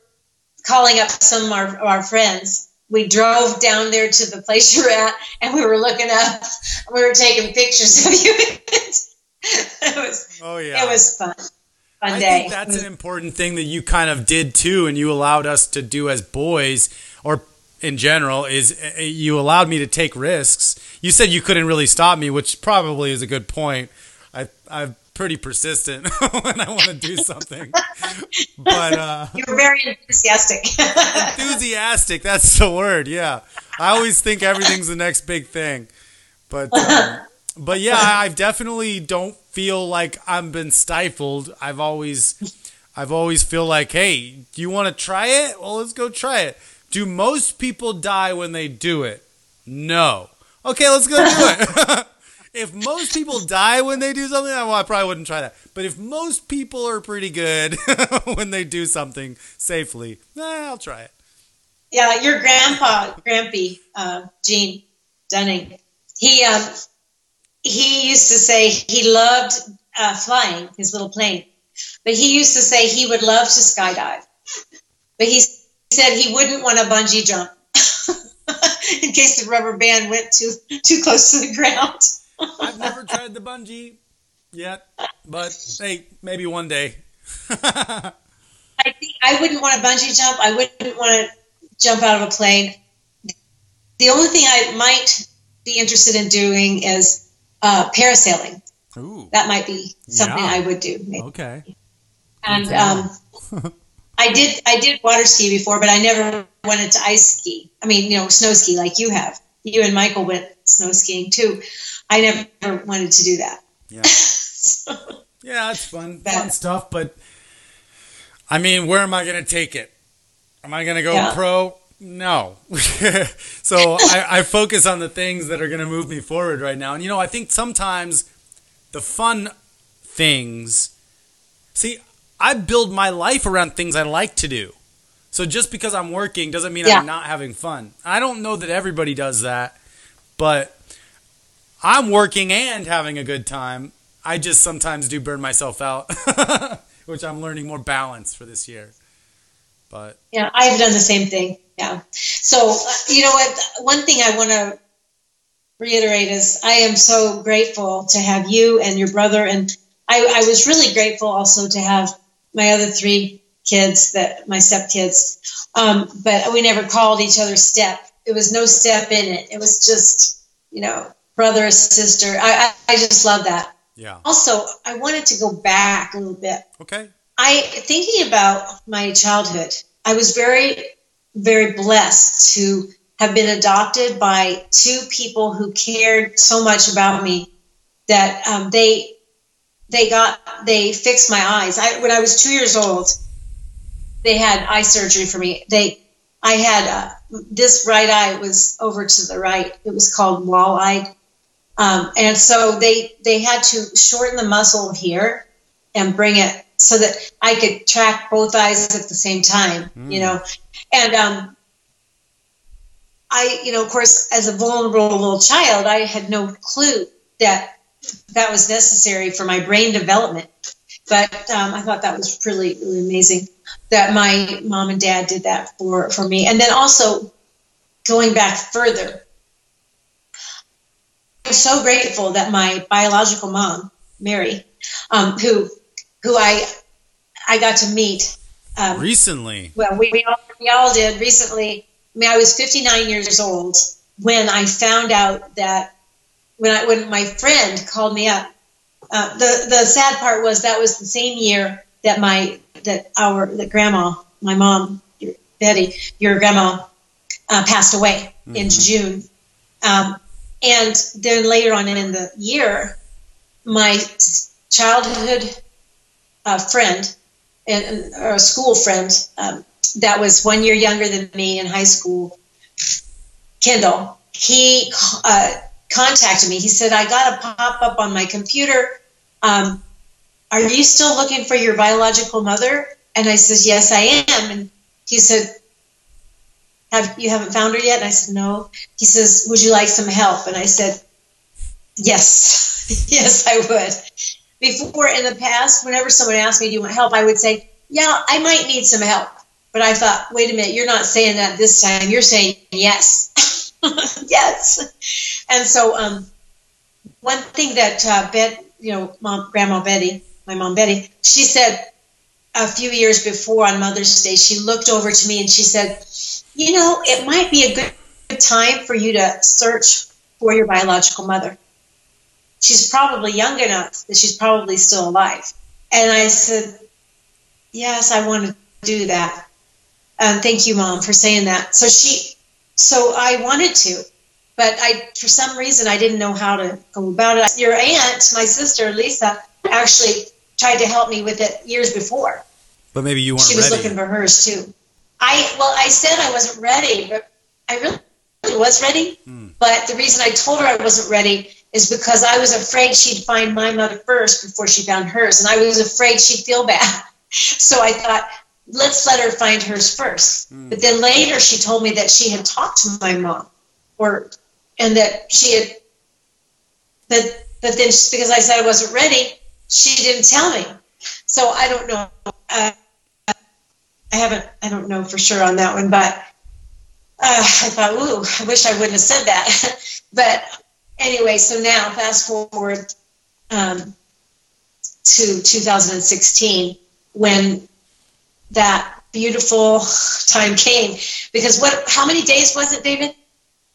calling up some of our, our friends. We drove down there to the place you're at, and we were looking up. We were taking pictures of you. it was oh yeah. it was fun. fun I day. think that's an important thing that you kind of did too, and you allowed us to do as boys, or in general, is uh, you allowed me to take risks. You said you couldn't really stop me, which probably is a good point. I I'm pretty persistent when I want to do something, but uh, You're very enthusiastic. enthusiastic. That's the word. Yeah, I always think everything's the next big thing, but um, but yeah, I I definitely don't feel like I've been stifled. I've always I've always feel like, hey, do you want to try it? Well, let's go try it. Do most people die when they do it? No. Okay, let's go do it. if most people die when they do something, well, I probably wouldn't try that. But if most people are pretty good when they do something safely, eh, I'll try it. yeah, your grandpa, Grampy, uh, Gene Dunning, he um, he used to say he loved uh, flying his little plane, but he used to say he would love to skydive, but he said he wouldn't want to bungee jump in case the rubber band went too too close to the ground. I've never tried the bungee yet, but hey, maybe one day. I think I wouldn't want to bungee jump. I wouldn't want to jump out of a plane. The only thing I might be interested in doing is uh, parasailing. Ooh, That might be something Yeah. I would do. maybe. okay. And um, I did I did water ski before, but I never wanted to ice ski. I mean, you know, snow ski like you have. You and Michael went snow skiing too. I never wanted to do that. Yeah. So, Yeah, it's fun, That- fun stuff. But I mean, where am I going to take it? Am I going to go Yeah. pro? No. so I, I focus on the things that are going to move me forward right now. And you know, I think sometimes the fun things. See, I build my life around things I like to do. So just because I'm working doesn't mean Yeah. I'm not having fun. I don't know that everybody does that, but I'm working and having a good time. I just sometimes do burn myself out, which I'm learning more balance for this year. But yeah, I've done the same thing. Yeah. So uh, you know what? One thing I want to reiterate is I am so grateful to have you and your brother, and I, I was really grateful also to have my other three kids, that my stepkids. Um, but we never called each other step. It was no step in it. It was just you know brother sister. I I, I just love that. yeah, Also, I wanted to go back a little bit okay, I thinking about my childhood. I was very, very blessed to have been adopted by two people who cared so much about me that um, they they got they fixed my eyes. I when I was two years old, they had eye surgery for me. They I had uh, this right eye was over to the right. It was called wall-eyed, um, and so they they had to shorten the muscle here and bring it so that I could track both eyes at the same time, you know. And um, I, you know, of course, as a vulnerable little child, I had no clue that that was necessary for my brain development. But um, I thought that was really, really amazing that my mom and dad did that for, for me. And then also going back further, so grateful that my biological mom, Mary, um, who who I I got to meet. Um, recently, well, we, we, all, we all did recently. I mean, I was 59 years old when I found out that when I when my friend called me up. Uh, the the sad part was that was the same year that my that our that grandma, my mom, Betty, your grandma, uh, passed away in June. Um, and then later on in the year, my childhood uh, friend and and- or a school friend um, that was one year younger than me in high school, Kendall. He uh, contacted me. He said, "I got a pop up on my computer. Um, are you still looking for your biological mother?" And I said, "Yes, I am." And he said, "Have you haven't found her yet?" And I said, "No." He says, "Would you like some help?" And I said, "Yes, yes, I would." Before in the past, whenever someone asked me, "Do you want help?" I would say, "Yeah, I might need some help." But I thought, wait a minute, you're not saying that this time. You're saying yes, yes. And so, um, one thing that uh, Bet, you know, Mom, Grandma Betty my mom Betty, she said a few years before on Mother's Day, she looked over to me and she said, "You know, it might be a good time for you to search for your biological mother. She's probably young enough that she's probably still alive." And I said, "Yes, I want to do that." Um, thank you, Mom, for saying that. So she, so I wanted to, but I, for some reason, I didn't know how to go about it. Your aunt, my sister Lisa, actually tried to help me with it years before. But maybe you weren't She was ready. looking for hers too. I well, I said I wasn't ready, but I really was ready. But the reason I told her I wasn't ready is because I was afraid she'd find my mother first before she found hers, and I was afraid she'd feel bad. So I thought, let's let her find hers first. But then later she told me that she had talked to my mom, or and that she had. But but then just because I said I wasn't ready, she didn't tell me. So I don't know. Uh, I haven't. I don't know for sure on that one, but uh, I thought, ooh, I wish I wouldn't have said that. but anyway, so now fast forward um, to 2016 when that beautiful time came. Because what? How many days was it, David?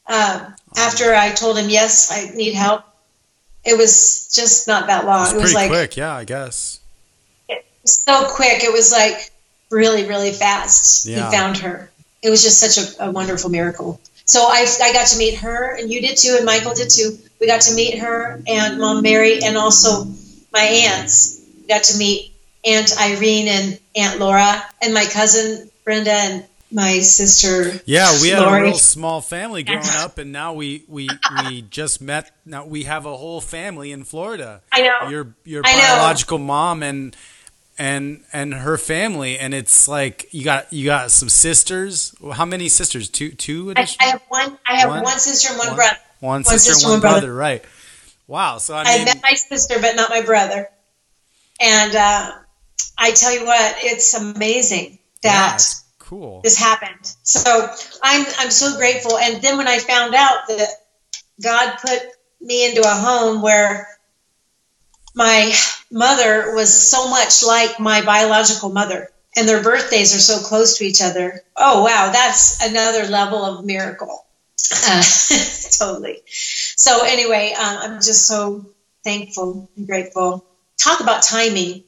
Um, after I told him yes, I need help. It was just not that long. It was pretty like quick, yeah, I guess. so quick. It was like really, really fast. Yeah. He found her. It was just such a, a wonderful miracle. So I, I got to meet her, and you did too, and Michael did too. We got to meet her and Mom Mary, and also my aunts. We got to meet Aunt Irene and Aunt Laura, and my cousin Brenda, and my sister. Yeah, we had a Lori. real small family growing up, and now we we we just met. Now we have a whole family in Florida. I know. Your your I know. biological mom and and and her family, and it's like you got you got some sisters. How many sisters? Two two I. I have one. I have One? one, sister and one, One- brother. One one sister, sister, one one brother. brother. Right. Wow. So I I mean, met my sister, but not my brother. And uh, I tell you what, it's amazing yeah, that it's cool. this happened. So I'm I'm so grateful. And then when I found out that God put me into a home where my mother was so much like my biological mother, and their birthdays are so close to each other. Oh wow, that's another level of miracle. Uh, totally. So anyway, um, I'm just so thankful and grateful. Talk about timing.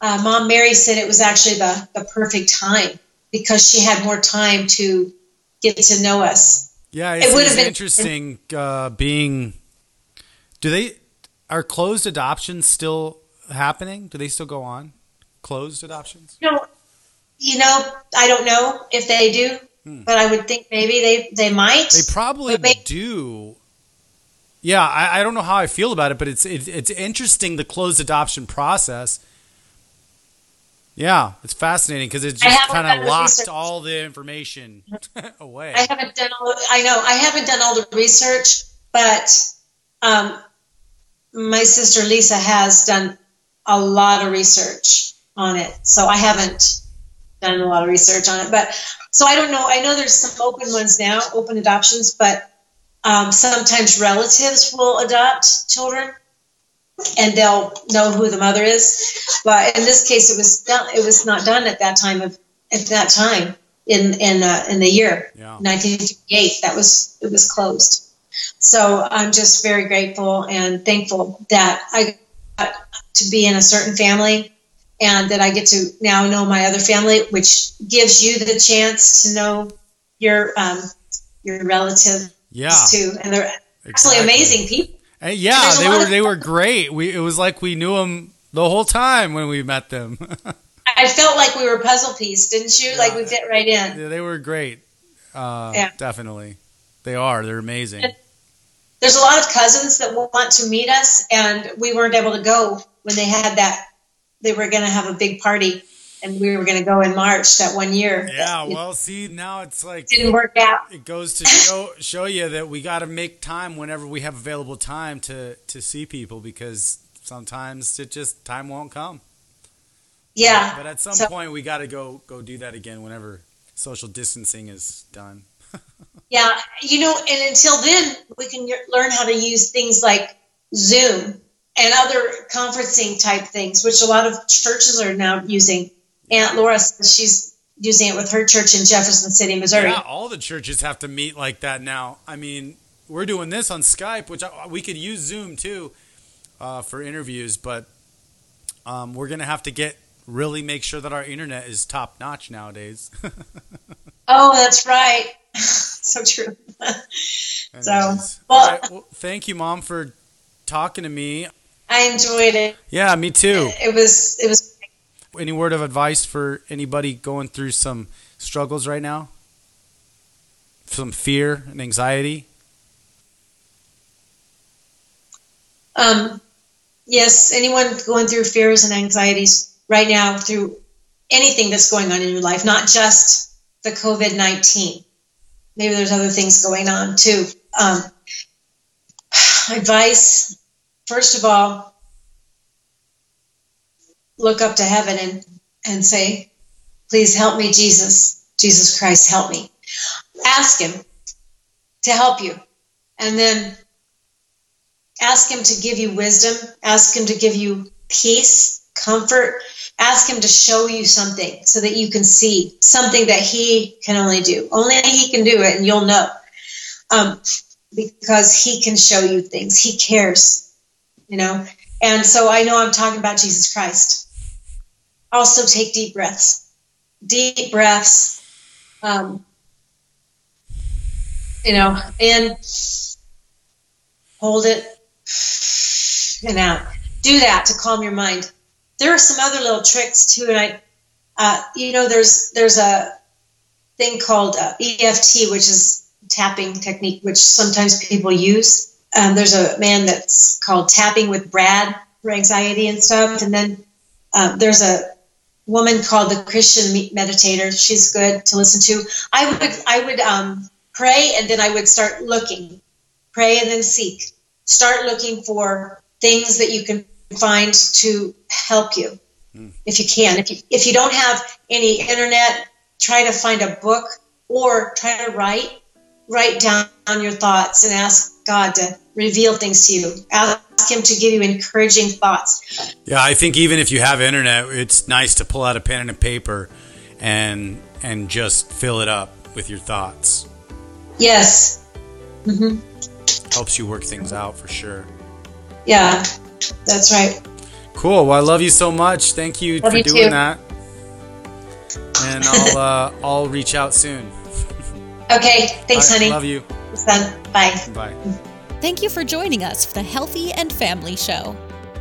Uh, Mom Mary said it was actually the, the perfect time because she had more time to get to know us. Yeah, It it's, would've been- interesting uh, being. Do they are closed adoptions still happening? Do they still go on? Closed adoptions? You know, you know, I don't know if they do, but I would think maybe they they might. Hmm. They probably do. Yeah, I, I don't know how I feel about it, but it's it, it's interesting the closed adoption process. Yeah, it's fascinating because it just kind of locked research. all the information away. I haven't done all. I know I haven't done all the research, but um, my sister Lisa has done a lot of research on it. So I haven't done a lot of research on it, but so I don't know. I know there's some open ones now, open adoptions, but um, sometimes relatives will adopt children, and they'll know who the mother is. But in this case, it was done. It was not done at that time of at that time in in uh, in the year Yeah. 1958. That was it was closed. So I'm just very grateful and thankful that I got to be in a certain family and that I get to now know my other family, which gives you the chance to know your um, your relatives yeah, too, and they're absolutely exactly. amazing people. And yeah, There's a they were of- they were great. We it was like we knew them the whole time when we met them. I felt like we were puzzle piece, didn't you? Like we fit right in. Yeah, they were great. Uh, Yeah. Definitely, they are. They're amazing. There's a lot of cousins that want to meet us, and we weren't able to go when they had that. They were going to have a big party, and we were going to go in March that one year. Yeah, well, see, now it's like didn't work out. it goes to show show you that we got to make time whenever we have available time to to see people because sometimes it just time won't come. Yeah. But at some So- point, we got to go go do that again whenever social distancing is done. Yeah, you know, and until then, we can learn how to use things like Zoom and other conferencing type things, which a lot of churches are now using. Aunt Laura says she's using it with her church in Jefferson City, Missouri. Yeah, all the churches have to meet like that now. I mean, we're doing this on Skype, which I, we could use Zoom too uh, for interviews, but um, we're gonna have to get really make sure that our internet is top notch nowadays. oh, that's right. so true. so, well, right, well, thank you, Mom, for talking to me. I enjoyed it. Yeah, me too. It was. It was. Any word of advice for anybody going through some struggles right now? Some fear and anxiety. Um, yes, anyone going through fears and anxieties right now through anything that's going on in your life, not just the COVID 19. Maybe there's other things going on too. Um, advice first of all, look up to heaven and, and say, Please help me, Jesus. Jesus Christ, help me. Ask Him to help you. And then ask Him to give you wisdom, ask Him to give you peace, comfort. Ask Him to show you something so that you can see something that He can only do. Only He can do it, and you'll know. Um, because He can show you things. He cares, you know. And so I know I'm talking about Jesus Christ. Also, take deep breaths. Deep breaths. Um, you know, and hold it and out. Do that to calm your mind. There are some other little tricks too, and I, uh, you know, there's there's a thing called uh, EFT, which is tapping technique, which sometimes people use. Um, there's a man that's called Tapping with Brad for anxiety and stuff, and then um, there's a woman called the Christian Meditator. She's good to listen to. I would I would um, pray and then I would start looking, pray and then seek. Start looking for things that you can find to help you, mm. if you can. If you if you don't have any internet, try to find a book or try to write write down your thoughts and ask God to reveal things to you. Ask Him to give you encouraging thoughts. Yeah, I think even if you have internet, it's nice to pull out a pen and a paper and and just fill it up with your thoughts. Yes. Mm-hmm. Helps you work things out for sure. Yeah, that's right. Cool. Well, I love you so much. Thank you love for you doing too. that. And I'll uh, I'll reach out soon. Okay. Thanks, right, honey. Love you. Bye. Bye. Thank you for joining us for the Healthy and Family Show.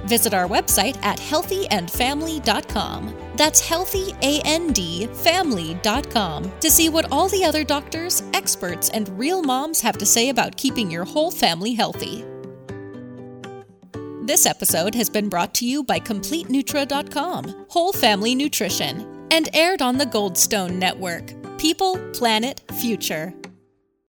Visit our website at healthyandfamily.com. That's healthyandfamily.com to see what all the other doctors, experts, and real moms have to say about keeping your whole family healthy. This episode has been brought to you by CompleteNutra.com, Whole Family Nutrition, and aired on the Goldstone Network. People, Planet, Future.